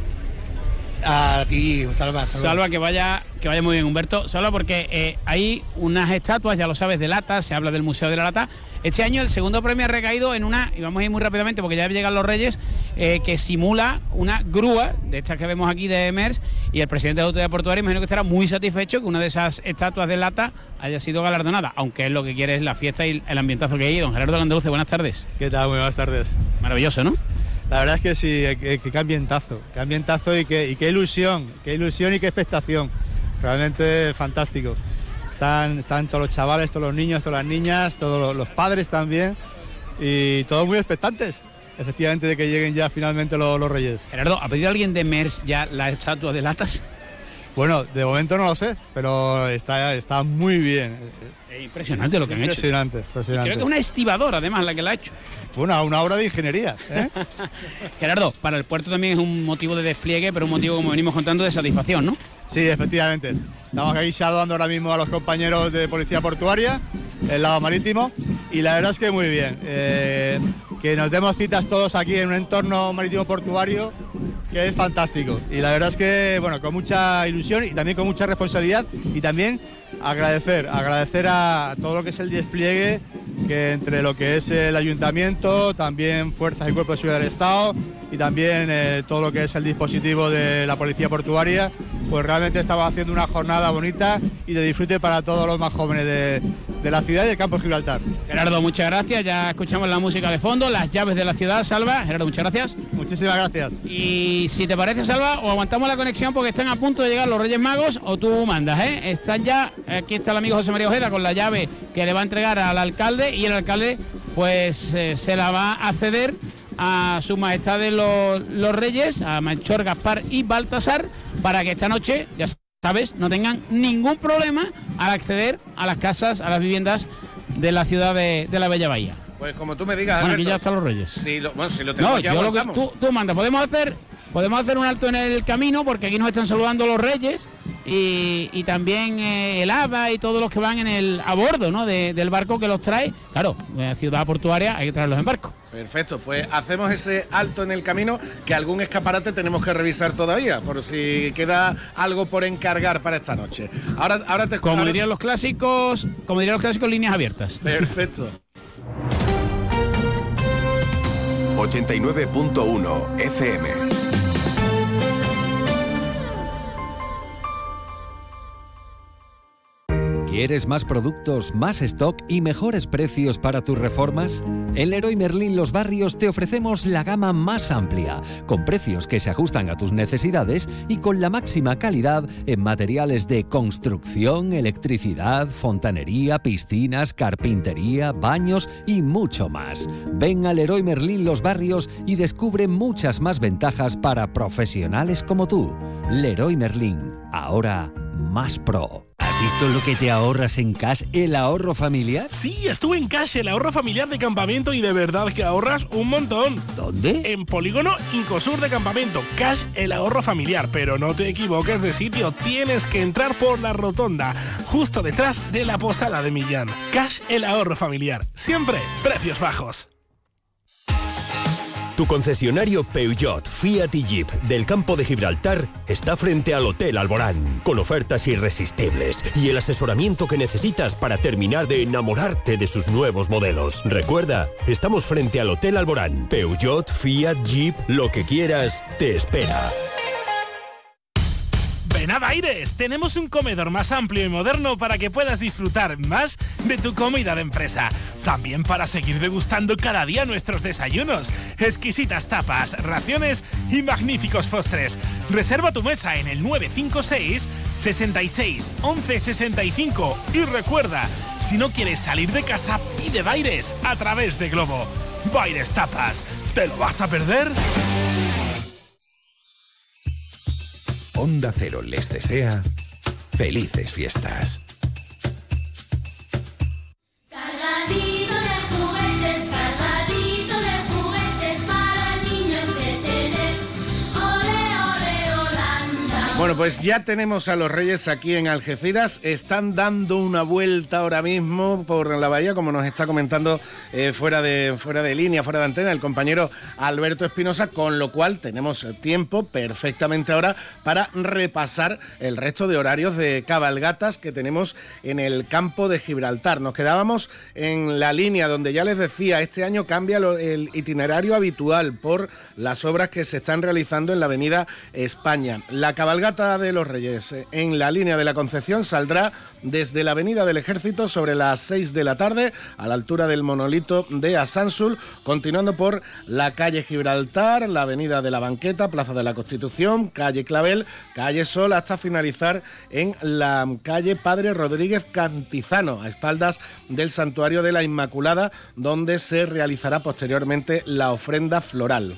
Speaker 41: A ti, Salva. luego.
Speaker 4: Salva, que vaya, que vaya muy bien, Humberto. Salva, porque eh, hay unas estatuas, ya lo sabes, de lata, se habla del Museo de la Lata. Este año el segundo premio ha recaído en una, y vamos a ir muy rápidamente porque ya llegan los Reyes, eh, que simula una grúa, de estas que vemos aquí de MERS, y el presidente de la Autoridad Portuaria imagino que estará muy satisfecho que una de esas estatuas de lata haya sido galardonada, aunque es lo que quiere es la fiesta y el ambientazo que hay. Don Gerardo Gandaluce, buenas tardes.
Speaker 42: ¿Qué tal? Muy buenas tardes.
Speaker 4: Maravilloso, ¿no?
Speaker 42: La verdad es que sí, que, que qué ambientazo, qué ambientazo y qué, y qué ilusión, qué ilusión y qué expectación. Realmente fantástico. Están, están todos los chavales, todos los niños, todas las niñas, todos los, los padres también y todos muy expectantes, efectivamente, de que lleguen ya finalmente los, los reyes.
Speaker 4: Gerardo, ¿ha pedido alguien de MERS ya la estatua de latas?
Speaker 42: Bueno, de momento no lo sé, pero está, está muy bien.
Speaker 4: Es impresionante lo que han hecho.
Speaker 42: Impresionante.
Speaker 4: creo que es una estibadora, además, la que la ha hecho.
Speaker 42: Una, una obra de ingeniería. ¿eh?
Speaker 4: Gerardo, para el puerto también es un motivo de despliegue, pero un motivo, como venimos contando, de satisfacción, ¿no?
Speaker 42: Sí, efectivamente. Estamos aquí saludando ahora mismo a los compañeros de Policía Portuaria, el lado marítimo, y la verdad es que muy bien. Eh, que nos demos citas todos aquí en un entorno marítimo portuario que es fantástico. Y la verdad es que, bueno, con mucha ilusión y también con mucha responsabilidad y también agradecer, agradecer a todo lo que es el despliegue que entre lo que es el ayuntamiento, también fuerzas y cuerpos de seguridad del Estado y también eh, todo lo que es el dispositivo de la policía portuaria, pues realmente estamos haciendo una jornada bonita y de disfrute para todos los más jóvenes de, de la ciudad y del campo de Gibraltar.
Speaker 4: Gerardo, muchas gracias. Ya escuchamos la música de fondo, las llaves de la ciudad, Salva. Gerardo, muchas gracias.
Speaker 42: Muchísimas gracias.
Speaker 4: Y si te parece, Salva, o aguantamos la conexión porque están a punto de llegar los Reyes Magos o tú mandas, ¿eh? Están ya, aquí está el amigo José María Ojeda con la llave que le va a entregar al alcalde y el alcalde pues eh, se la va a ceder a sus majestades los, los reyes, a Melchor, Gaspar y Baltasar, para que esta noche, ya sabes, no tengan ningún problema al acceder a las casas, a las viviendas de la ciudad de, de la Bella Bahía.
Speaker 3: Pues como tú me digas,
Speaker 4: Bueno, aquí ya están los reyes.
Speaker 3: Si lo, bueno, si lo tenemos
Speaker 4: No,
Speaker 3: ya
Speaker 4: yo lo que tú, tú mandas. Podemos hacer, podemos hacer un alto en el camino porque aquí nos están saludando los reyes y, y también eh, el ABA y todos los que van en el a bordo, ¿no? de- del barco que los trae. Claro, en la ciudad portuaria hay que traerlos en barco.
Speaker 3: Perfecto, pues hacemos ese alto en el camino que algún escaparate tenemos que revisar todavía, por si queda algo por encargar para esta noche. Ahora, ahora te
Speaker 4: Como
Speaker 3: ahora-
Speaker 4: dirían los clásicos, como dirían los clásicos, líneas abiertas.
Speaker 3: Perfecto.
Speaker 1: 89.1 FM.
Speaker 8: ¿Quieres más productos, más stock y mejores precios para tus reformas? En Leroy Merlin Los Barrios te ofrecemos la gama más amplia, con precios que se ajustan a tus necesidades y con la máxima calidad en materiales de construcción, electricidad, fontanería, piscinas, carpintería, baños y mucho más. Ven a Leroy Merlin Los Barrios y descubre muchas más ventajas para profesionales como tú. Leroy Merlin, ahora más pro. ¿Has visto lo que te ahorras en cash el ahorro familiar?
Speaker 34: Sí, estuve en Cash, el ahorro familiar de campamento y de verdad que ahorras un montón.
Speaker 8: ¿Dónde?
Speaker 34: En Polígono Incosur de Campamento. Cash, el ahorro familiar. Pero no te equivoques de sitio, tienes que entrar por la rotonda, justo detrás de la posada de Millán. Cash, el ahorro familiar. Siempre precios bajos.
Speaker 43: Tu concesionario Peugeot, Fiat y Jeep del campo de Gibraltar está frente al Hotel Alborán, con ofertas irresistibles y el asesoramiento que necesitas para terminar de enamorarte de sus nuevos modelos. Recuerda, estamos frente al Hotel Alborán. Peugeot, Fiat, Jeep, lo que quieras, te espera.
Speaker 34: Ven a Baires, tenemos un comedor más amplio y moderno para que puedas disfrutar más de tu comida de empresa. También para seguir degustando cada día nuestros desayunos, exquisitas tapas, raciones y magníficos postres. Reserva tu mesa en el 956 66 11 65 y recuerda, si no quieres salir de casa, pide Baires a través de Globo. Baires Tapas, ¿te lo vas a perder?
Speaker 28: Onda Cero les desea felices fiestas.
Speaker 3: Bueno, pues ya tenemos a los Reyes aquí en Algeciras. Están dando una vuelta ahora mismo por la bahía, como nos está comentando eh, fuera, de, fuera de línea, fuera de antena, el compañero Alberto Espinosa, con lo cual tenemos tiempo perfectamente ahora para repasar el resto de horarios de cabalgatas que tenemos en el campo de Gibraltar. Nos quedábamos en la línea donde ya les decía, este año cambia el itinerario habitual por las obras que se están realizando en la avenida España. La cabalgata de los Reyes en la línea de la Concepción saldrá desde la avenida del Ejército sobre las 6 de la tarde a la altura del monolito de Asansul, continuando por la calle Gibraltar, la avenida de la Banqueta, Plaza de la Constitución, calle Clavel, calle Sol, hasta finalizar en la calle Padre Rodríguez Cantizano, a espaldas del Santuario de la Inmaculada, donde se realizará posteriormente la ofrenda floral.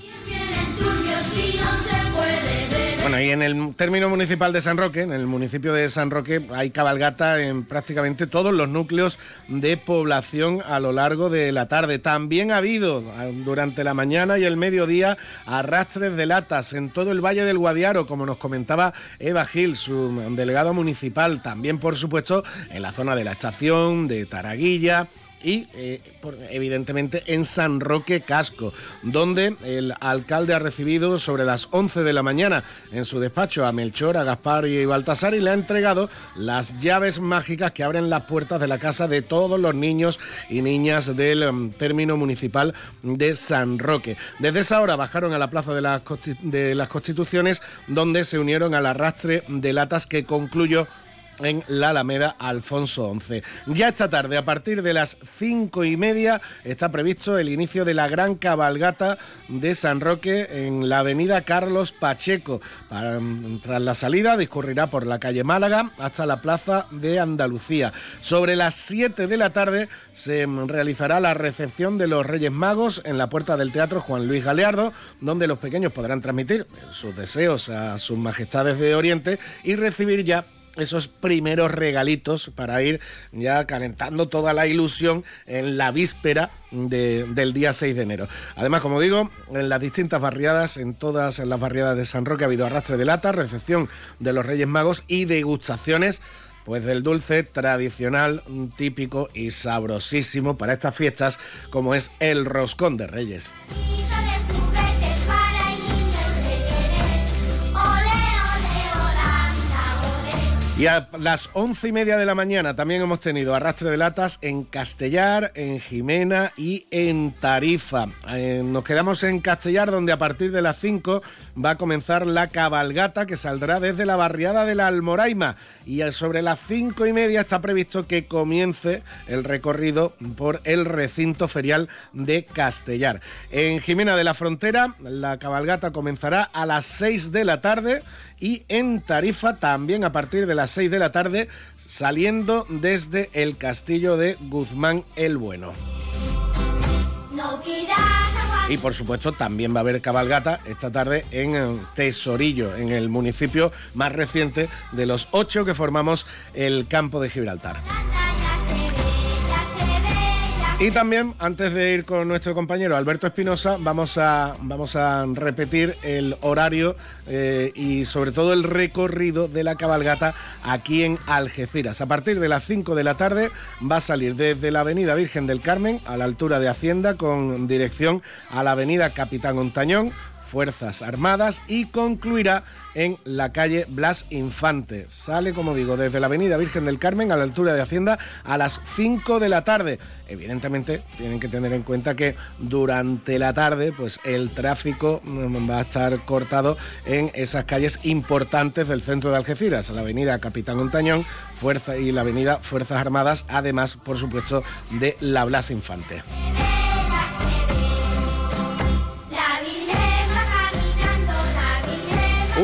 Speaker 3: Bueno, y en el término municipal de San Roque, en el municipio de San Roque, hay cabalgata en prácticamente todos los núcleos de población a lo largo de la tarde. También ha habido ah, durante la mañana y el mediodía arrastres de latas en todo el Valle del Guadiaro, como nos comentaba Eva Gil, su delegado municipal. También, por supuesto, en la zona de la estación, de Taraguilla y eh, evidentemente en San Roque Casco, donde el alcalde ha recibido sobre las 11 de la mañana en su despacho a Melchor, a Gaspar y Baltasar y le ha entregado las llaves mágicas que abren las puertas de la casa de todos los niños y niñas del em, término municipal de San Roque. Desde esa hora bajaron a la Plaza de las Constituciones, donde se unieron al arrastre de latas que concluyó en la Alameda Alfonso XI. Ya esta tarde, a partir de las cinco y media, está previsto el inicio de la gran cabalgata de San Roque en la avenida Carlos Pacheco. Mm, tras la salida, discurrirá por la calle Málaga hasta la plaza de Andalucía. Sobre las 7 de la tarde se mm, realizará la recepción de los Reyes Magos en la puerta del Teatro Juan Luis Galeardo, donde los pequeños podrán transmitir sus deseos a sus majestades de Oriente y recibir ya esos primeros regalitos para ir ya calentando toda la ilusión en la víspera de- del día 6 de enero. Además, como digo, en las distintas barriadas, en todas las barriadas de San Roque ha habido arrastre de lata, recepción de los Reyes Magos y degustaciones pues del dulce tradicional, típico y sabrosísimo para estas fiestas como es el roscón de Reyes. Y a las once y media de la mañana también hemos tenido arrastre de latas en Castellar, en Jimena y en Tarifa. Eh, nos quedamos en Castellar donde a partir de las 5 va a comenzar la cabalgata que saldrá desde la barriada de la Almoraima. Y sobre las cinco y media está previsto que comience el recorrido por el recinto ferial de Castellar. En Jimena de la Frontera la cabalgata comenzará a las 6 de la tarde y en Tarifa también a partir de las 6 de la tarde saliendo desde el castillo de Guzmán el Bueno. Y por supuesto también va a haber cabalgata esta tarde en Tesorillo, en el municipio más reciente de los ocho que formamos el campo de Gibraltar. Y también, antes de ir con nuestro compañero Alberto Espinosa, vamos a, vamos a repetir el horario eh, y sobre todo el recorrido de la cabalgata aquí en Algeciras. A partir de las 5 de la tarde va a salir desde la Avenida Virgen del Carmen a la altura de Hacienda con dirección a la Avenida Capitán Ontañón. Fuerzas Armadas y concluirá en la calle Blas Infante. Sale, como digo, desde la Avenida Virgen del Carmen a la altura de Hacienda a las 5 de la tarde. Evidentemente, tienen que tener en cuenta que durante la tarde, pues el tráfico mm, va a estar cortado en esas calles importantes del centro de Algeciras, la Avenida Capitán Montañón, Fuerza y la Avenida Fuerzas Armadas, además, por supuesto, de la Blas Infante.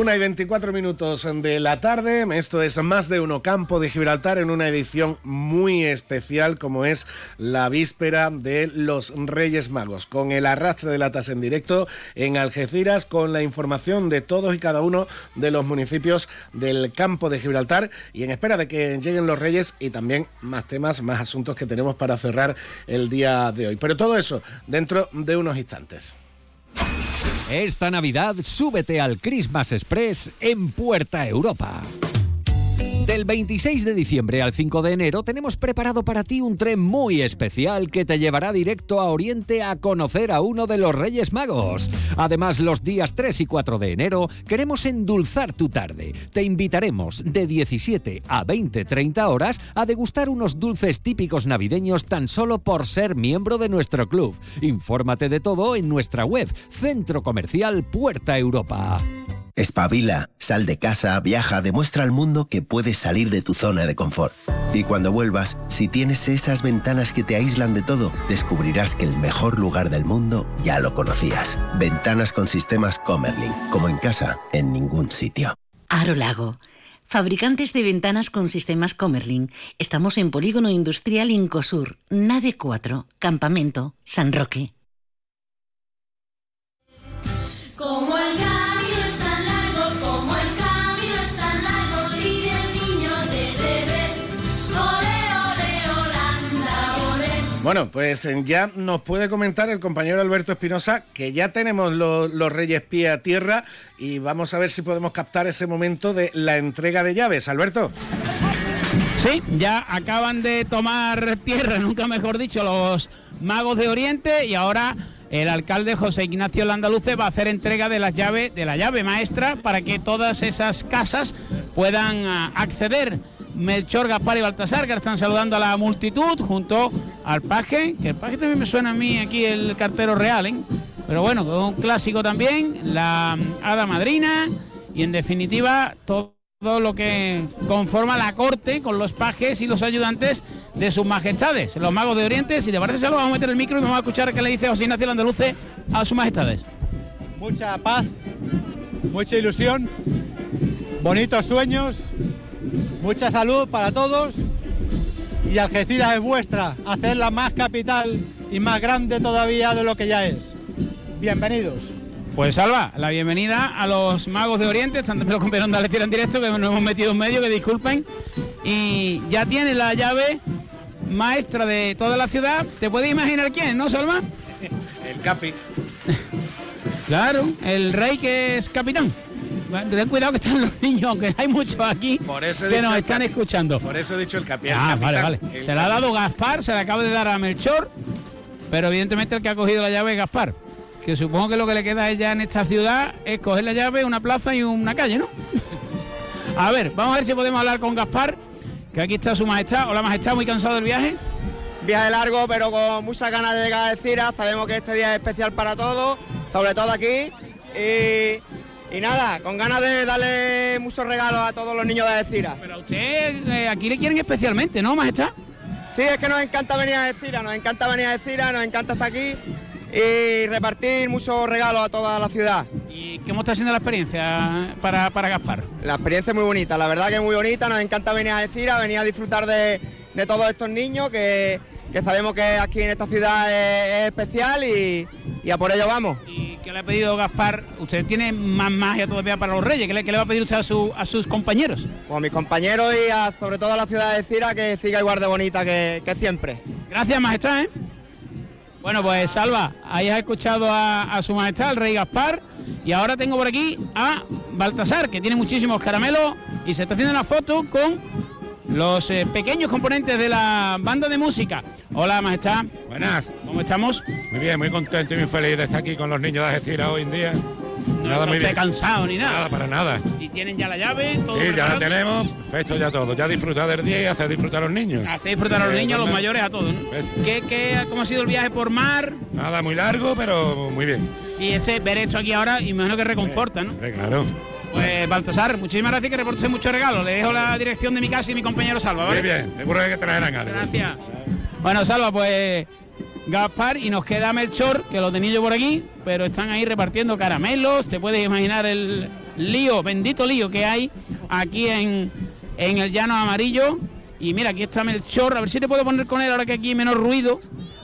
Speaker 3: Una y 24 minutos de la tarde, esto es Más de Uno Campo de Gibraltar en una edición muy especial como es la víspera de los Reyes Magos, con el arrastre de latas en directo en Algeciras, con la información de todos y cada uno de los municipios del campo de Gibraltar y en espera de que lleguen los Reyes y también más temas, más asuntos que tenemos para cerrar el día de hoy. Pero todo eso dentro de unos instantes.
Speaker 8: Esta Navidad súbete al Christmas Express en Puerta Europa. Del 26 de diciembre al 5 de enero tenemos preparado para ti un tren muy especial que te llevará directo a Oriente a conocer a uno de los Reyes Magos. Además, los días 3 y 4 de enero queremos endulzar tu tarde. Te invitaremos de 17 a 20-30 horas a degustar unos dulces típicos navideños tan solo por ser miembro de nuestro club. Infórmate de todo en nuestra web, Centro Comercial Puerta Europa.
Speaker 44: Espabila, sal de casa, viaja, demuestra al mundo que puedes salir de tu zona de confort. Y cuando vuelvas, si tienes esas ventanas que te aíslan de todo, descubrirás que el mejor lugar del mundo ya lo conocías. Ventanas con sistemas Comerlin, como en casa, en ningún sitio.
Speaker 45: Aro Lago. Fabricantes de ventanas con sistemas Comerlin. Estamos en Polígono Industrial Incosur, Nave 4, Campamento, San Roque.
Speaker 3: Bueno, pues eh, ya nos puede comentar el compañero Alberto Espinosa que ya tenemos lo- los Reyes Pie a tierra y vamos a ver si podemos captar ese momento de la entrega de llaves. Alberto.
Speaker 4: Sí, ya acaban de tomar tierra, nunca mejor dicho, los magos de Oriente y ahora el alcalde José Ignacio Landaluce va a hacer entrega de las llaves, de la llave maestra para que todas esas casas puedan ah, acceder. Melchor, Gaspar y Baltasar, que están saludando a la multitud junto al paje, que el paje también me suena a mí aquí el cartero real, ¿eh? Pero bueno, un clásico también, la mm, hada madrina y en definitiva todo lo que conforma la corte con los pajes y los ayudantes de sus majestades, los magos de Oriente. Si te parece, Salva, vamos a meter el micro y vamos a escuchar qué le dice José Ignacio Landaluce a sus majestades.
Speaker 42: Mucha paz, mucha ilusión, bonitos sueños, mucha salud para todos y Algeciras es vuestra, hacerla más capital y más grande todavía de lo que ya es. Bienvenidos.
Speaker 4: Pues Salva, la bienvenida a los magos de Oriente, están los compañeros de Algeciras en directo que nos hemos metido en medio, que disculpen. Y ya tiene la llave maestra de toda la ciudad. ¿Te puedes imaginar quién, no, Salva?
Speaker 3: El Capi.
Speaker 4: Claro, el rey que es capitán. Ten cuidado que están los niños, aunque hay muchos aquí
Speaker 3: Por eso he
Speaker 4: que nos están escuchando.
Speaker 3: Por eso he dicho el Capi. el
Speaker 4: Ah, vale,
Speaker 3: capitán.
Speaker 4: vale.
Speaker 3: El
Speaker 4: Se le ha dado Gaspar, se le acaba de dar a Melchor, pero evidentemente el que ha cogido la llave es Gaspar. Que supongo que lo que le queda a ella en esta ciudad es coger la llave, una plaza y una calle, ¿no? a ver, vamos a ver si podemos hablar con Gaspar, que aquí está su majestad. Hola, majestad, muy cansado del viaje.
Speaker 46: Viaje largo, pero con muchas ganas de llegar a Algeciras. Sabemos que este día es especial para todos, sobre todo aquí. Y, y nada, con ganas de darle muchos regalos a todos los niños de Algeciras.
Speaker 4: Pero a usted eh, aquí le quieren especialmente, ¿no, majestad?
Speaker 46: Sí, es que nos encanta venir a Algeciras, nos encanta venir a Algeciras, nos encanta estar aquí y repartir muchos regalos a toda la ciudad.
Speaker 4: ¿Y cómo está siendo la experiencia para, para Gaspar?
Speaker 46: La experiencia es muy bonita, la verdad que es muy bonita, nos encanta venir a Algeciras, venir a disfrutar de, de todos estos niños que, que sabemos que aquí en esta ciudad es, es especial y, y a por ello vamos.
Speaker 4: ¿Y qué le ha pedido Gaspar? Usted tiene más magia todavía para los reyes. ¿Qué le, qué le va a pedir usted a, su- a sus compañeros?
Speaker 46: Pues a mis compañeros y a- sobre todo a la ciudad de Algeciras que siga igual de bonita que, que siempre.
Speaker 4: Gracias, majestad. ¿eh? Bueno, pues Salva, ahí has escuchado a, a su majestad, el rey Gaspar. Y ahora tengo por aquí a Baltasar, que tiene muchísimos caramelos y se está haciendo una foto con los eh, pequeños componentes de la banda de música. Hola, majestad.
Speaker 47: Buenas.
Speaker 4: ¿Cómo estamos?
Speaker 47: Muy bien, muy contento y muy feliz de estar aquí con los niños de Algeciras hoy en día.
Speaker 4: No
Speaker 47: nada muy bien.
Speaker 4: cansado ni nada.
Speaker 47: Nada, para nada.
Speaker 4: Y tienen ya la llave, todo
Speaker 47: Sí, ya la tenemos. Perfecto, ya todo. Ya disfrutar del día y hacer disfrutar a los niños.
Speaker 4: Hace disfrutar a los niños, a los mayores, a todos. ¿no? ¿Qué, qué, ¿Cómo ha sido el viaje por mar?
Speaker 47: Nada, muy largo, pero muy bien.
Speaker 4: Y este, ver esto aquí ahora, imagino que reconforta, ¿no?
Speaker 47: Claro.
Speaker 4: Pues Baltasar, muchísimas gracias que reporte muchos regalos. Le dejo la dirección de mi casa y mi compañero Salva, ¿vale?
Speaker 47: Muy bien, seguro que traerán algo.
Speaker 4: Gracias. Bueno, Salva, pues Gaspar y nos queda Melchor, que lo tenía yo por aquí, pero están ahí repartiendo caramelos. Te puedes imaginar el lío, bendito lío que hay aquí en, en el llano amarillo. Y mira, aquí está Melchor, a ver si te puedo poner con él ahora que aquí hay menos ruido.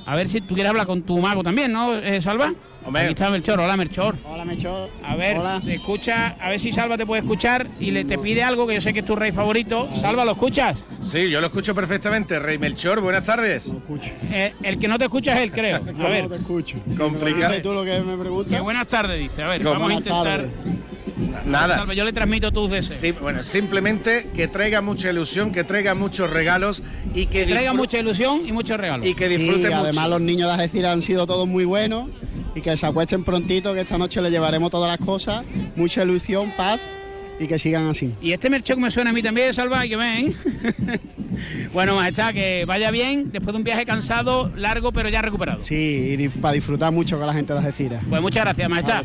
Speaker 4: A ver si tú quieres hablar con tu mago también, ¿no, eh, Salva?
Speaker 3: Hombre.
Speaker 4: Aquí está Melchor, hola Melchor.
Speaker 48: Hola, Melchor.
Speaker 4: A ver,
Speaker 48: Hola.
Speaker 4: te escucha, a ver si Salva te puede escuchar y le te pide algo que yo sé que es tu rey favorito. Salva, ¿lo escuchas?
Speaker 3: Sí, yo lo escucho perfectamente. Rey Melchor, buenas tardes.
Speaker 4: Eh, el que no te escucha es él, creo. A ver.
Speaker 48: te escucho.
Speaker 3: Complicado.
Speaker 48: Tú lo que me preguntas.
Speaker 4: Que buenas tardes, dice. A ver,
Speaker 3: ¿Cómo?
Speaker 4: vamos a intentar.
Speaker 3: Nada.
Speaker 4: Yo le transmito tus deseos.
Speaker 3: Sí, bueno, simplemente que traiga mucha ilusión, que traiga muchos regalos y que
Speaker 4: Traiga
Speaker 3: disfrute-
Speaker 4: mucha ilusión y muchos regalos.
Speaker 3: Y que
Speaker 48: Sí,
Speaker 3: disfrute
Speaker 48: además
Speaker 3: mucho.
Speaker 48: los niños de Algeciras han sido todos muy buenos y que se acuesten prontito, que esta noche les llevaremos todas las cosas, mucha ilusión, paz y que sigan así.
Speaker 4: Y este mercho que me suena a mí también, Salva, hay que ver, ¿eh? bueno, Majestad, que vaya bien después de un viaje cansado, largo, pero ya recuperado.
Speaker 48: Sí, y para disfrutar mucho con la gente de Algeciras.
Speaker 4: Pues muchas gracias, Majestad.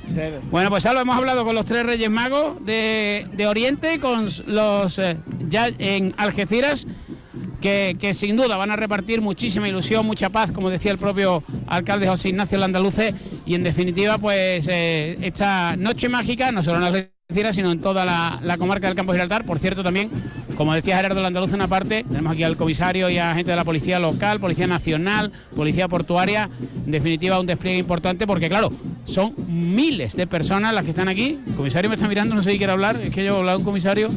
Speaker 4: Bueno, pues Salva, hemos hablado con los tres Reyes Magos de, de Oriente, con los eh, ya en Algeciras, que, que sin duda van a repartir muchísima ilusión, mucha paz, como decía el propio alcalde José Ignacio Landaluce, y en definitiva, pues eh, esta noche mágica, no solo en Algeciras, sino en toda la, la comarca del Campo Gibraltar. Por cierto, también, como decía Gerardo Landaluce, una parte, tenemos aquí al comisario y a gente de la Policía Local, Policía Nacional, Policía Portuaria, en definitiva un despliegue importante, porque claro, son miles de personas las que están aquí. El comisario me está mirando, no sé si quiere hablar, es que yo he hablado un comisario,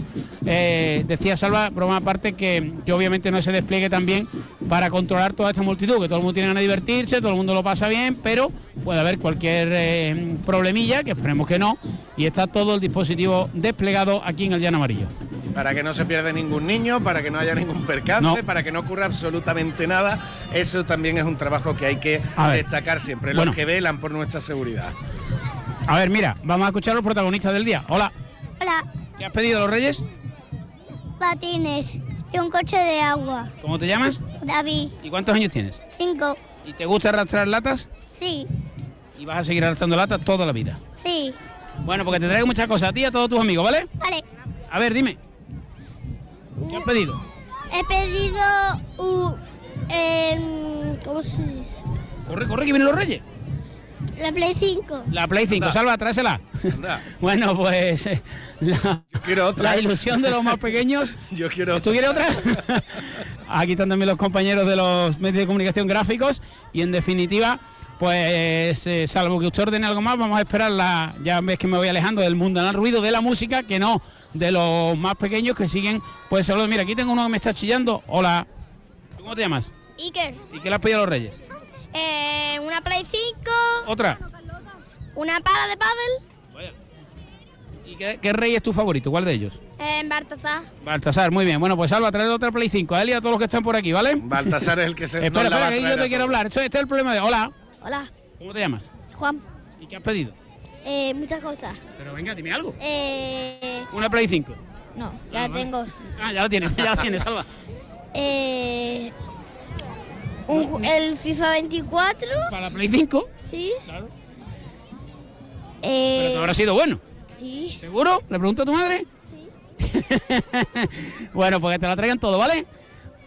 Speaker 4: eh, decía Salva, broma aparte, que, que obviamente no se despliegue también para controlar toda esta multitud, que todo el mundo tiene ganas de divertirse, todo el mundo lo pasa bien, pero puede haber cualquier eh, problemilla, que esperemos que no, y está todo el dispositivo desplegado aquí en el Llano Amarillo.
Speaker 3: Para que no se pierda ningún niño, para que no haya ningún percance,
Speaker 4: No.
Speaker 3: para que no ocurra absolutamente nada. Eso también es un trabajo que hay que destacar siempre,
Speaker 4: Bueno.
Speaker 3: los que velan por nuestra seguridad.
Speaker 4: A ver, mira, vamos a escuchar a los protagonistas del día. Hola,
Speaker 49: Hola,
Speaker 4: ¿qué has pedido a los Reyes?
Speaker 49: Patines y un coche de agua.
Speaker 4: ¿Cómo te llamas?
Speaker 49: David,
Speaker 4: ¿Y cuántos años tienes?
Speaker 49: cinco.
Speaker 4: ¿Y te gusta arrastrar latas?
Speaker 49: Sí,
Speaker 4: Y vas a seguir arrastrando latas toda la vida.
Speaker 49: sí.
Speaker 4: Bueno, porque te traigo muchas cosas a ti y a todos tus amigos, ¿vale?
Speaker 49: Vale.
Speaker 4: A ver, dime. ¿Qué has pedido?
Speaker 49: He pedido un... en- ¿Cómo se dice?
Speaker 4: Corre, corre, que vienen los Reyes.
Speaker 49: La Play 5.
Speaker 4: La Play 5, salva, tráesela. bueno, pues eh, la, la ilusión de los más pequeños.
Speaker 3: Yo quiero
Speaker 4: ¿Tú quieres otra? Aquí están también los compañeros de los medios de comunicación gráficos y en definitiva, pues eh, salvo que usted ordene algo más, vamos a esperar la, ya ves que me voy alejando del mundo del ruido de la música, que no de los más pequeños que siguen, pues solo, mira, aquí tengo uno que me está chillando. Hola, ¿cómo te llamas?
Speaker 49: Iker.
Speaker 4: ¿Y qué le has pedido a los reyes?
Speaker 49: Eh, una Play 5.
Speaker 4: Otra.
Speaker 49: Una pala de pádel.
Speaker 4: ¿Y qué, qué rey es tu favorito? ¿Cuál de ellos?
Speaker 49: En Bartazá.
Speaker 4: Baltasar, muy bien. Bueno, pues Salva, trae otra Play 5 a él y a todos los que están por aquí, ¿vale?
Speaker 3: Baltasar es el que se
Speaker 4: Espera,
Speaker 3: la
Speaker 4: espera, que yo te quiero hablar. Esto- Este es el problema de... Hola,
Speaker 49: Hola,
Speaker 4: ¿cómo te llamas?
Speaker 49: Juan.
Speaker 4: ¿Y qué has pedido?
Speaker 49: Eh, muchas cosas.
Speaker 4: Pero venga, dime algo.
Speaker 49: Eh,
Speaker 4: Una Play 5.
Speaker 49: no, ya
Speaker 4: Ah, vale.
Speaker 49: tengo.
Speaker 4: Ah, ya la tienes, ya la tienes, Salva.
Speaker 49: Eh, un el FIFA 24.
Speaker 4: ¿Para la Play 5?
Speaker 49: Sí.
Speaker 4: Claro.
Speaker 49: Eh,
Speaker 4: Pero que habrá sido bueno.
Speaker 49: Sí.
Speaker 4: ¿Seguro? ¿Le pregunto a tu madre? Sí. bueno, pues que te la traigan todo, ¿vale?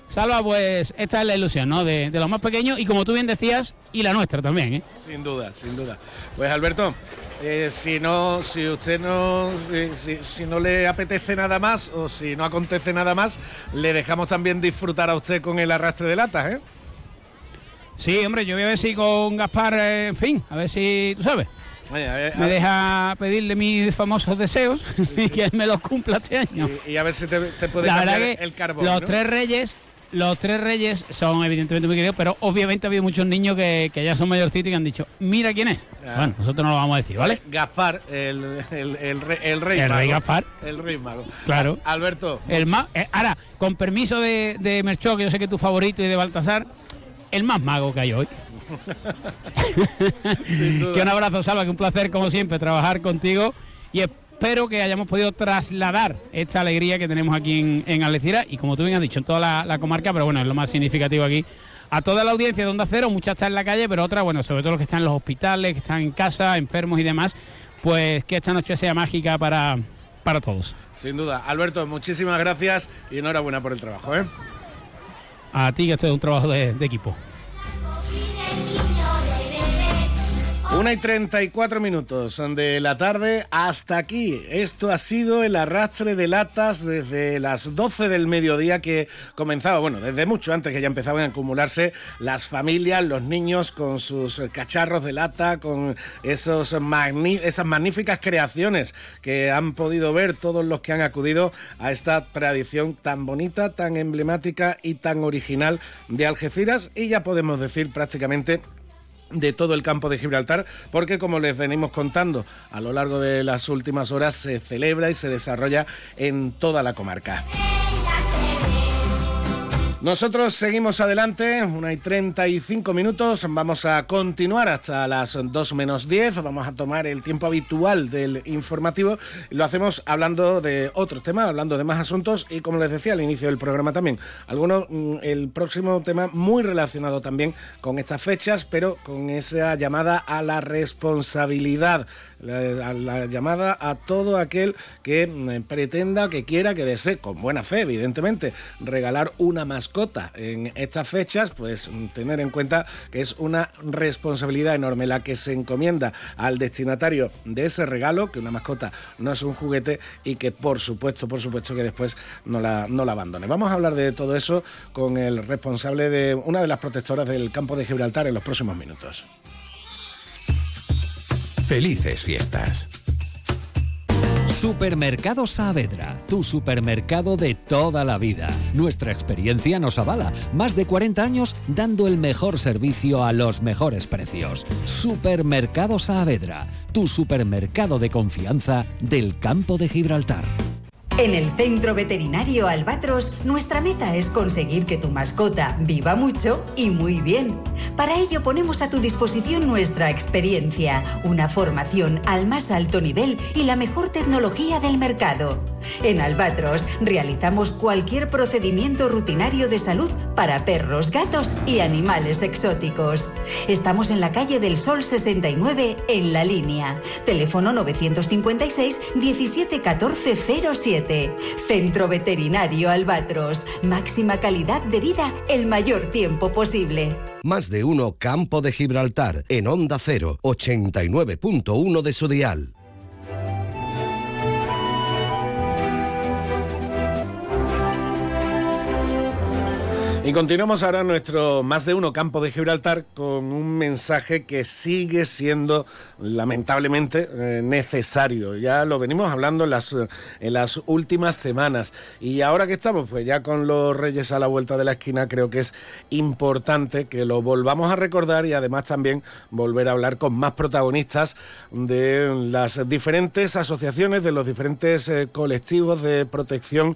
Speaker 4: Salva, pues esta es la ilusión, ¿no? De, de los más pequeños y como tú bien decías, y la nuestra también, ¿eh?
Speaker 3: Sin duda, sin duda. Pues Alberto, eh, si no, si usted no, eh, si, si no le apetece nada más o si no acontece nada más, le dejamos también disfrutar a usted con el arrastre de latas, ¿eh?
Speaker 4: Sí, hombre, yo voy a ver si con Gaspar, eh, en fin, a ver si, tú sabes,
Speaker 3: Oye, a ver, a
Speaker 4: me deja pedirle mis famosos deseos y que él me los cumpla este año.
Speaker 3: y, y a ver si te, te puede
Speaker 4: La
Speaker 3: cambiar
Speaker 4: verdad que
Speaker 3: el carbón.
Speaker 4: los
Speaker 3: ¿no?
Speaker 4: tres reyes, los tres reyes son evidentemente muy queridos, pero obviamente ha habido muchos niños que, que ya son mayorcitos y que han dicho, mira quién es.
Speaker 3: Ah.
Speaker 4: Bueno, nosotros no lo vamos a decir, ¿vale?
Speaker 3: Gaspar, el, el, el rey, el rey
Speaker 4: El
Speaker 3: mago.
Speaker 4: rey Gaspar.
Speaker 3: El rey mago.
Speaker 4: Claro.
Speaker 3: Alberto.
Speaker 4: El más, eh, ahora, con permiso de, de Merchó, que yo sé que es tu favorito, y de Baltasar, el más mago que hay hoy. que un abrazo, Salva, que un placer, como siempre, trabajar contigo. Y espero que hayamos podido trasladar esta alegría que tenemos aquí en, en Algeciras y, como tú bien has dicho, en toda la, la comarca, pero bueno, es lo más significativo aquí. A toda la audiencia de Onda Cero, muchas están en la calle, pero otras, bueno, sobre todo los que están en los hospitales, que están en casa, enfermos y demás, pues que esta noche sea mágica para, para todos.
Speaker 3: Sin duda. Alberto, muchísimas gracias y enhorabuena por el trabajo, ¿eh?
Speaker 4: A ti, que esto es un trabajo de- equipo.
Speaker 3: Una y 34 minutos de la tarde hasta aquí. Esto ha sido el arrastre de latas desde las 12 del mediodía que comenzaba, bueno, desde mucho antes que ya empezaban a acumularse las familias, los niños con sus cacharros de lata, con esos esas magníficas creaciones que han podido ver todos los que han acudido a esta tradición tan bonita, tan emblemática y tan original de Algeciras y ya podemos decir prácticamente de todo el campo de Gibraltar, porque como les venimos contando a lo largo de las últimas horas, se celebra y se desarrolla en toda la comarca. Nosotros seguimos adelante, una y 35 minutos, vamos a continuar hasta las 2 menos 10, vamos a tomar el tiempo habitual del informativo, lo hacemos hablando de otros temas, hablando de más asuntos y como les decía al inicio del programa también, algunos, mm, el próximo tema muy relacionado también con estas fechas, pero con esa llamada a la responsabilidad, la, llamada a todo aquel que mm, pretenda, que quiera, que desee, con buena fe evidentemente, regalar una mascota en estas fechas, pues mm, tener en cuenta que es una responsabilidad enorme la que se encomienda al destinatario de ese regalo, que una mascota no es un juguete y que por supuesto, por supuesto que después no la, no la abandone. Vamos a hablar de todo eso con el responsable de una de las protectoras del campo de Gibraltar en los próximos minutos.
Speaker 1: Felices fiestas.
Speaker 8: Supermercado Saavedra, tu supermercado de toda la vida. Nuestra experiencia nos avala. Más de 40 años dando el mejor servicio a los mejores precios. Supermercado Saavedra, tu supermercado de confianza del campo de Gibraltar.
Speaker 18: En el Centro Veterinario Albatros, nuestra meta es conseguir que tu mascota viva mucho y muy bien. Para ello ponemos a tu disposición nuestra experiencia, una formación al más alto nivel y la mejor tecnología del mercado. En Albatros realizamos cualquier procedimiento rutinario de salud para perros, gatos y animales exóticos. Estamos en la calle del Sol 69 en la línea. Teléfono 956 17 14 07. Centro Veterinario Albatros. Máxima calidad de vida el mayor tiempo posible.
Speaker 39: Más de uno Campo de Gibraltar en Onda 0, 89.1 de su dial.
Speaker 3: Y continuamos ahora nuestro más de uno campo de Gibraltar con un mensaje que sigue siendo lamentablemente eh, necesario. Ya lo venimos hablando en las, eh, en las últimas semanas y ahora que estamos pues ya con los Reyes a la vuelta de la esquina creo que es importante que lo volvamos a recordar y además también volver a hablar con más protagonistas de las diferentes asociaciones, de los diferentes eh, colectivos de protección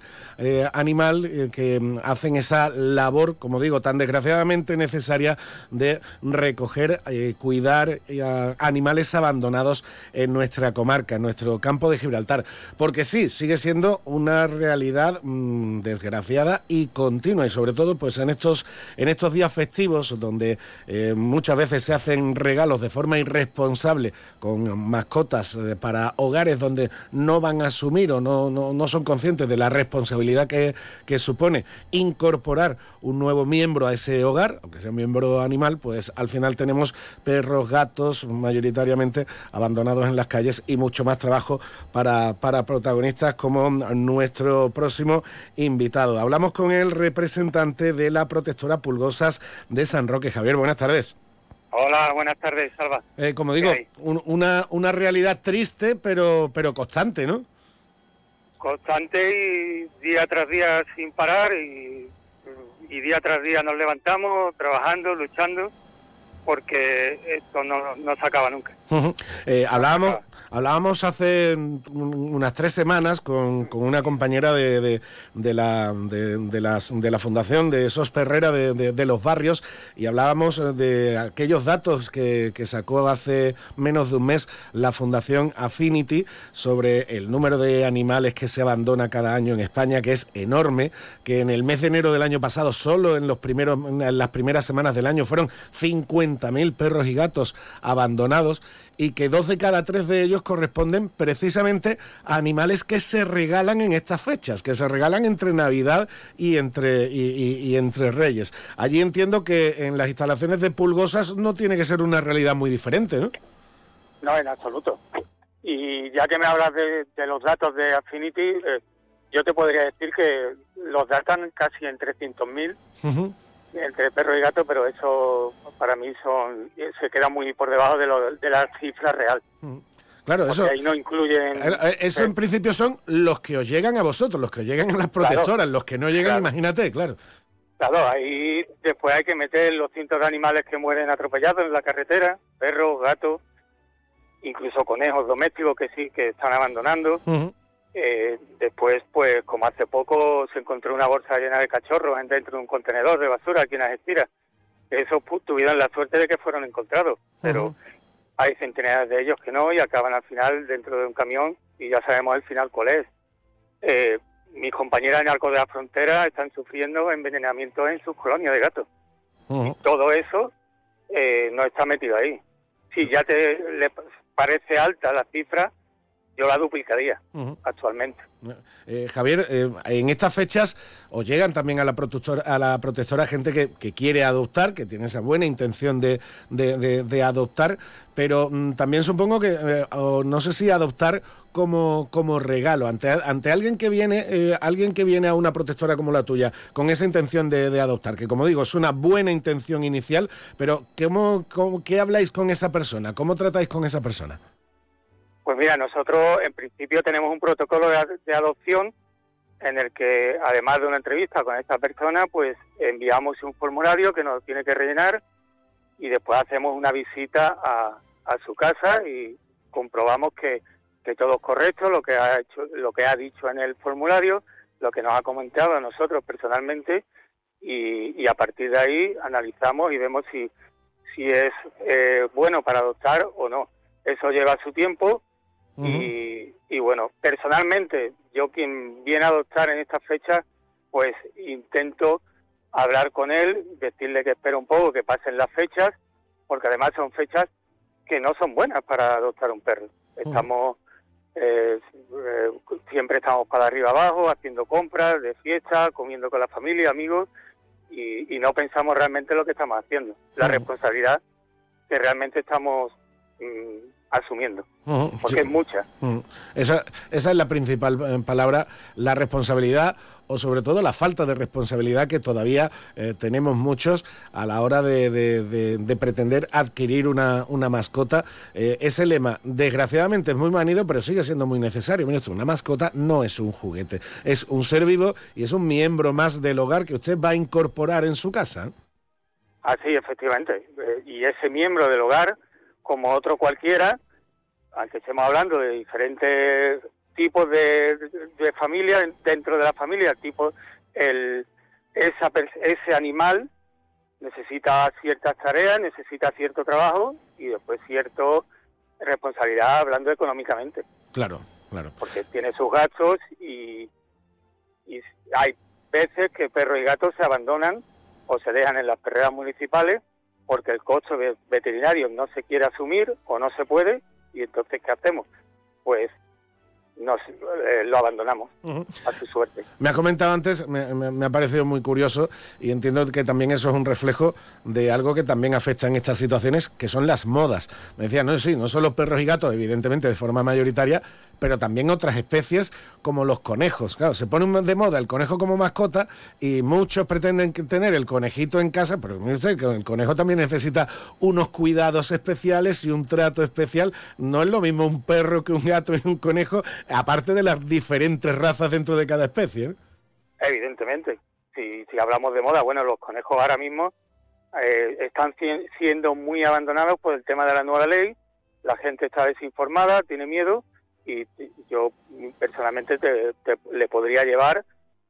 Speaker 3: animal que mm, hacen esa labor, como digo, tan desgraciadamente necesaria de recoger, eh, cuidar eh, animales abandonados en nuestra comarca, en nuestro campo de Gibraltar. Porque sí, sigue siendo una realidad mm, desgraciada y continua, y sobre todo pues en estos, en estos días festivos donde eh, muchas veces se hacen regalos de forma irresponsable con mascotas eh, para hogares donde no van a asumir o no, no, no son conscientes de la responsabilidad que, que supone incorporar un nuevo miembro a ese hogar, aunque sea un miembro animal, pues al final tenemos perros, gatos, mayoritariamente abandonados en las calles y mucho más trabajo para, para protagonistas como nuestro próximo invitado. Hablamos con el representante de la protectora Pulgosas de San Roque. Javier, buenas tardes.
Speaker 50: Hola, buenas tardes, Salva.
Speaker 3: Eh, como
Speaker 50: ¿Qué
Speaker 3: digo, un- una, una realidad triste, pero, pero constante, ¿no?
Speaker 50: Constante y día tras día sin parar y, y día tras día nos levantamos trabajando, luchando, porque esto no, no se acaba nunca.
Speaker 3: Eh, hablábamos, hace un- unas tres semanas con, con una compañera de, de- la, de, las- de la Fundación de SOS Perrera de, los barrios y hablábamos eh, de aquellos datos que, que sacó hace menos de un mes la Fundación Affinity sobre el número de animales que se abandona cada año en España, que es enorme, que en el mes de enero del año pasado, solo en, los primeros, en las primeras semanas del año, fueron 50.000 perros y gatos abandonados y que dos de cada tres de ellos corresponden precisamente a animales que se regalan en estas fechas, que se regalan entre Navidad y entre, y, y- y entre Reyes. Allí entiendo que en las instalaciones de Pulgosas no tiene que ser una realidad muy diferente, ¿no?
Speaker 50: No, en absoluto. Y ya que me hablas de, de los datos de Affinity, eh, yo te podría decir que los datan casi en 300.000 entre perro y gato, pero eso para mí son se queda muy por debajo de, lo, de la cifra real.
Speaker 3: Claro,
Speaker 50: Porque
Speaker 3: eso.
Speaker 50: ahí no incluyen...
Speaker 3: Eh, Eso en principio son los que os llegan a vosotros, los que os llegan a las protectoras, los que no llegan,
Speaker 50: Claro.
Speaker 3: imagínate, claro.
Speaker 50: Claro, ahí después hay que meter los cientos de animales que mueren atropellados en la carretera, perros, gatos, incluso conejos domésticos que sí, que están abandonando. Eh, después, pues como hace poco se encontró una bolsa llena de cachorros en- dentro de un contenedor de basura aquí en Algeciras. Esos tuvieron la suerte de que fueron encontrados, pero hay centenares de ellos que no y acaban al final dentro de un camión y ya sabemos el final cuál es. Eh, mis compañeras en Arco de la Frontera están sufriendo envenenamiento en sus colonias de gatos. Todo eso eh, no está metido ahí. Si ya te le parece alta la cifra, yo la duplicaría actualmente.
Speaker 3: Eh, Javier, eh, en estas fechas os llegan también a la protectora, a la protectora gente que, que quiere adoptar, que tiene esa buena intención de, de- de- de adoptar, pero mm, también supongo que, eh, o no sé si adoptar como, como regalo, ante, ante alguien que viene, alguien que viene a una protectora como la tuya, con esa intención de, de adoptar, que como digo, es una buena intención inicial, pero ¿cómo, cómo- ¿qué habláis con esa persona? ¿Cómo tratáis con esa persona?
Speaker 50: Pues mira, nosotros en principio tenemos un protocolo de, ad- de adopción en el que, además de una entrevista con esta persona, pues enviamos un formulario que nos tiene que rellenar y después hacemos una visita a, a su casa y comprobamos que, que todo es correcto, lo que ha hecho, lo que ha dicho en el formulario, lo que nos ha comentado a nosotros personalmente y, y a partir de ahí analizamos y vemos si, si es eh, bueno para adoptar o no. Eso lleva su tiempo y, y bueno, personalmente, yo quien viene a adoptar en estas fechas, pues intento hablar con él, decirle que espera un poco, que pasen las fechas, porque además son fechas que no son buenas para adoptar un perro. Estamos, eh, eh, siempre estamos para arriba abajo, haciendo compras de fiesta, comiendo con la familia, amigos, y, y no pensamos realmente lo que estamos haciendo, la responsabilidad que realmente estamos mm, asumiendo, porque
Speaker 3: sí.
Speaker 50: es mucha.
Speaker 3: Esa, esa es la principal eh, palabra, la responsabilidad o sobre todo la falta de responsabilidad que todavía eh, tenemos muchos a la hora de, de- de- de pretender adquirir una, una mascota. Eh, ese lema, desgraciadamente, es muy manido, pero sigue siendo muy necesario. Usted, una mascota no es un juguete, es un ser vivo y es un miembro más del hogar que usted va a incorporar en su casa.
Speaker 50: Así, efectivamente. Eh, y ese miembro del hogar, como otro cualquiera, aunque estemos hablando de diferentes tipos de, de familia, dentro de la familia, tipo el, esa, ese animal necesita ciertas tareas, necesita cierto trabajo y después cierta responsabilidad hablando económicamente,
Speaker 3: Claro, claro.
Speaker 50: porque tiene sus gastos y, y hay veces que perros y gatos se abandonan o se dejan en las perreras municipales porque el costo ve- veterinario no se quiere asumir o no se puede y entonces ¿qué hacemos? Pues nos, eh, lo abandonamos a su suerte.
Speaker 3: Me ha comentado antes, me, me- me ha parecido muy curioso y entiendo que también eso es un reflejo de algo que también afecta en estas situaciones, que son las modas. Me decía, no, sí, no solo perros y gatos, evidentemente de forma mayoritaria, pero también otras especies como los conejos. Claro, se pone de moda el conejo como mascota y muchos pretenden tener el conejito en casa, pero usted que el conejo también necesita unos cuidados especiales y un trato especial. No es lo mismo un perro que un gato y un conejo, aparte de las diferentes razas dentro de cada especie. ¿no?
Speaker 50: Evidentemente. Si, si hablamos de moda, bueno, los conejos ahora mismo eh, están siendo muy abandonados por el tema de la nueva ley. La gente está desinformada, tiene miedo y y yo personalmente te- te- le podría llevar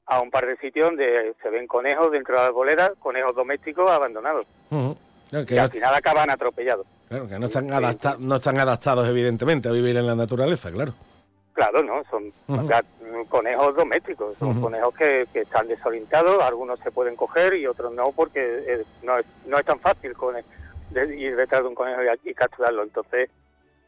Speaker 50: a un par de sitios donde se ven conejos dentro de la arboleda, conejos domésticos abandonados.
Speaker 3: Claro, que
Speaker 50: y
Speaker 3: no,
Speaker 50: al final acaban atropellados.
Speaker 3: claro, que no están, adapta- no están adaptados, evidentemente, a vivir en la naturaleza, claro.
Speaker 50: Claro, ¿no? Son gat- conejos domésticos, son conejos que, que están desorientados, algunos se pueden coger y otros no, porque eh, no, es, no es tan fácil con de ir detrás de un conejo y, y capturarlo. Entonces,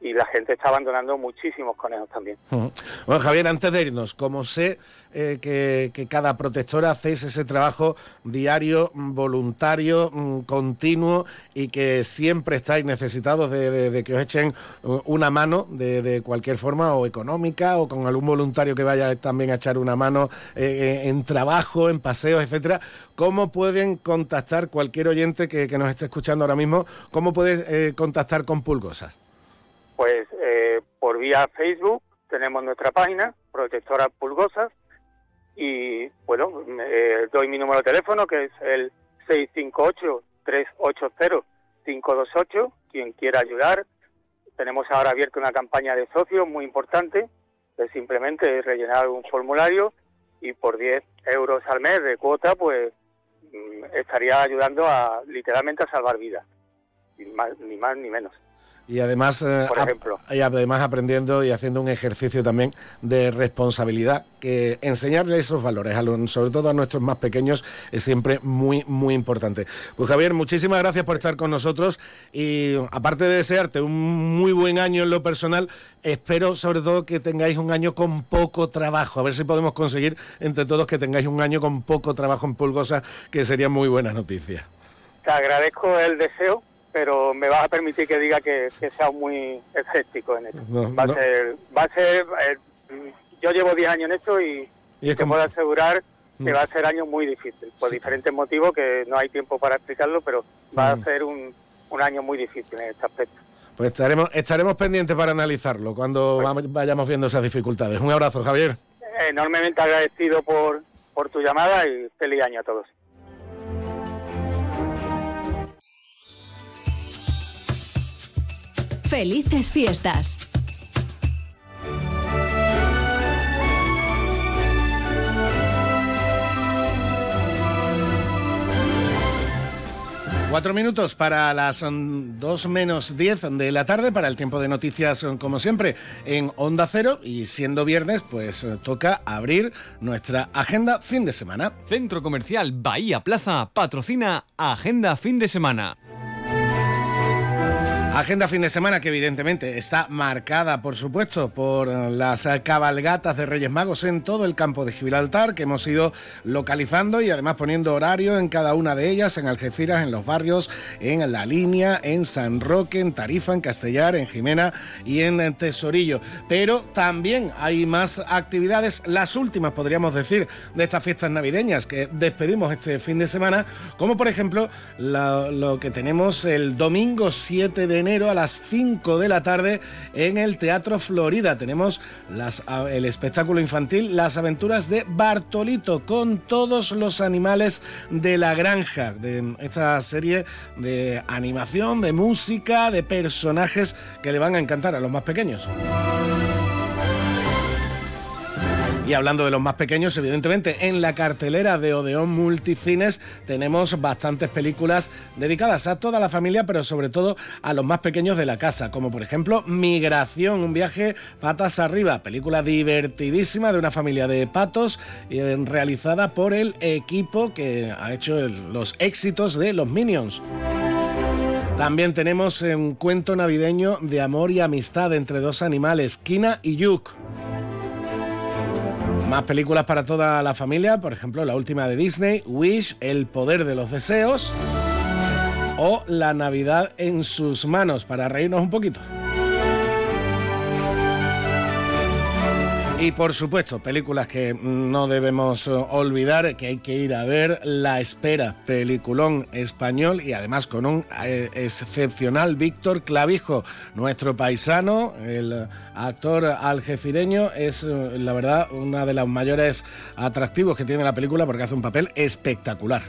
Speaker 50: y la gente está abandonando muchísimos conejos también.
Speaker 3: Bueno, Javier, antes de irnos, como sé eh, que, cada protectora hacéis ese trabajo diario, voluntario, mm, continuo y que siempre estáis necesitados de, que os echen uh, una mano de, cualquier forma, o económica, o con algún voluntario que vaya también a echar una mano eh, eh, en trabajo, en paseos, etcétera, ¿cómo pueden contactar cualquier oyente que, nos esté escuchando ahora mismo? ¿Cómo puede eh, contactar con Pulgosas?
Speaker 50: Pues eh, por vía Facebook tenemos nuestra página, Protectora Pulgosas, y bueno, eh, doy mi número de teléfono que es el 658-380-528, quien quiera ayudar. Tenemos ahora abierto una campaña de socios muy importante, es simplemente rellenar un formulario y por 10 euros al mes de cuota, pues mm, estaría ayudando a literalmente a salvar vidas, ni, más, ni menos.
Speaker 3: Y además, eh,
Speaker 50: Por
Speaker 3: ap-
Speaker 50: ejemplo.
Speaker 3: y además aprendiendo y haciendo un ejercicio también de responsabilidad, que enseñarle esos valores, a los- sobre todo a nuestros más pequeños, es siempre muy, muy importante. Pues Javier, muchísimas gracias por estar con nosotros y aparte de desearte un muy buen año en lo personal, espero sobre todo que tengáis un año con poco trabajo, a ver si podemos conseguir entre todos que tengáis un año con poco trabajo en Pulgosa, que sería muy buena noticia.
Speaker 50: Te agradezco el deseo, pero me vas a permitir que diga que, que sea muy escéptico en esto.
Speaker 3: No,
Speaker 50: va,
Speaker 3: no.
Speaker 50: A ser, va a ser, eh, yo llevo 10 años en esto y,
Speaker 3: Y es
Speaker 50: te
Speaker 3: como-
Speaker 50: puedo asegurar que
Speaker 3: Mm.
Speaker 50: va a ser año muy difícil, por diferentes motivos que no hay tiempo para explicarlo, pero va
Speaker 3: Mm.
Speaker 50: a ser un, un año muy difícil en este aspecto.
Speaker 3: Pues estaremos, estaremos pendientes para analizarlo cuando va- vayamos viendo esas dificultades. Un abrazo, Javier.
Speaker 50: Enormemente agradecido por, por tu llamada y feliz año a todos.
Speaker 51: Felices fiestas.
Speaker 3: Cuatro minutos para las mm, dos menos diez de la tarde, para el tiempo de noticias, mm, como siempre, en Onda Cero. Y siendo viernes, pues eh, toca abrir nuestra agenda fin de semana.
Speaker 52: Centro Comercial Bahía Plaza patrocina Agenda Fin de Semana.
Speaker 3: Agenda fin de semana que evidentemente está marcada, por supuesto, por las cabalgatas de Reyes Magos en todo el campo de Gibraltar, que hemos ido localizando y además poniendo horario en cada una de ellas, en Algeciras, en los barrios, en La Línea, en San Roque, en Tarifa, en Castellar, en Jimena y en Tesorillo. Pero también hay más actividades, las últimas podríamos decir, de estas fiestas navideñas que despedimos este fin de semana, como por ejemplo la- lo que tenemos el domingo 7 de enero a las 5 de la tarde en el Teatro Florida. Tenemos el espectáculo infantil Las aventuras de Bartolito con todos los animales de la granja, de esta serie de animación, de música, de personajes que le van a encantar a los más pequeños. Y hablando de los más pequeños, evidentemente, en la cartelera de Odeón Multicines tenemos bastantes películas dedicadas a toda la familia, pero sobre todo a los más pequeños de la casa, como por ejemplo Migración, un viaje patas arriba, película divertidísima de una familia de patos, eh, realizada por el equipo que ha hecho los éxitos de los Minions. También tenemos un cuento navideño de amor y amistad entre dos animales, Kina y Yuk. Más películas para toda la familia, por ejemplo, la última de Disney, Wish, El poder de los deseos, o La Navidad en sus manos, para reírnos un poquito. Y por supuesto, películas que no debemos eh, olvidar, que hay que ir a ver, La Espera, peliculón español y además con un eh, excepcional Víctor Clavijo, nuestro paisano, el actor algefireño, es eh, la verdad una de los mayores atractivos que tiene la película porque hace un papel espectacular.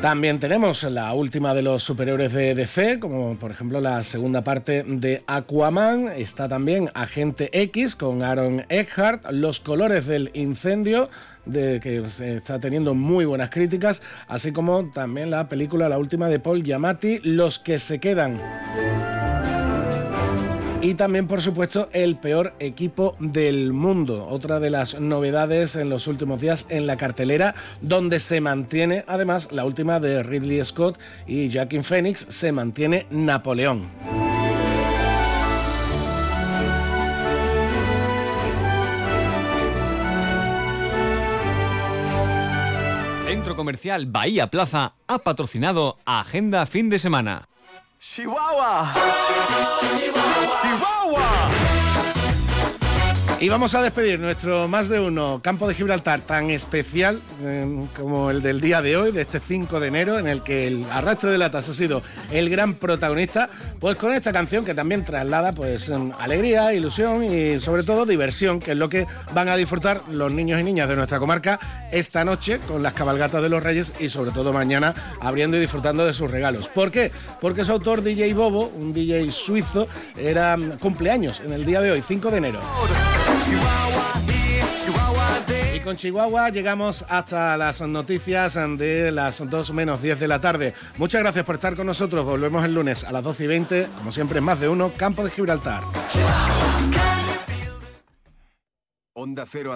Speaker 3: También tenemos la última de los superhéroes de DC, como por ejemplo la segunda parte de Aquaman. Está también Agente X con Aaron Eckhart, Los colores del incendio, de que está teniendo muy buenas críticas, así como también la película, la última de Paul Giamatti, Los que se quedan. Y también, por supuesto, el peor equipo del mundo. Otra de las novedades en los últimos días en la cartelera, donde se mantiene, además, la última de Ridley Scott y Joaquin Phoenix, se mantiene Napoleón.
Speaker 52: Centro Comercial Bahía Plaza ha patrocinado Agenda Fin de Semana.
Speaker 53: Chihuahua.
Speaker 3: Y vamos a despedir nuestro más de uno campo de Gibraltar tan especial eh, como el del día de hoy, de este 5 de enero, en el que el arrastre de latas ha sido el gran protagonista, pues con esta canción que también traslada pues em, alegría, ilusión y sobre todo diversión, que es lo que van a disfrutar los niños y niñas de nuestra comarca esta noche con las cabalgatas de los Reyes y sobre todo mañana abriendo y disfrutando de sus regalos. ¿Por qué? Porque su autor DJ Bobo, un DJ suizo, era mm, cumpleaños en el día de hoy, 5 de enero. Y con Chihuahua llegamos hasta las noticias de las 2 menos 10 de la tarde. Muchas gracias por estar con nosotros. Volvemos el lunes a las 12 y 20, como siempre, más de uno, Campo de Gibraltar.
Speaker 1: Onda Cero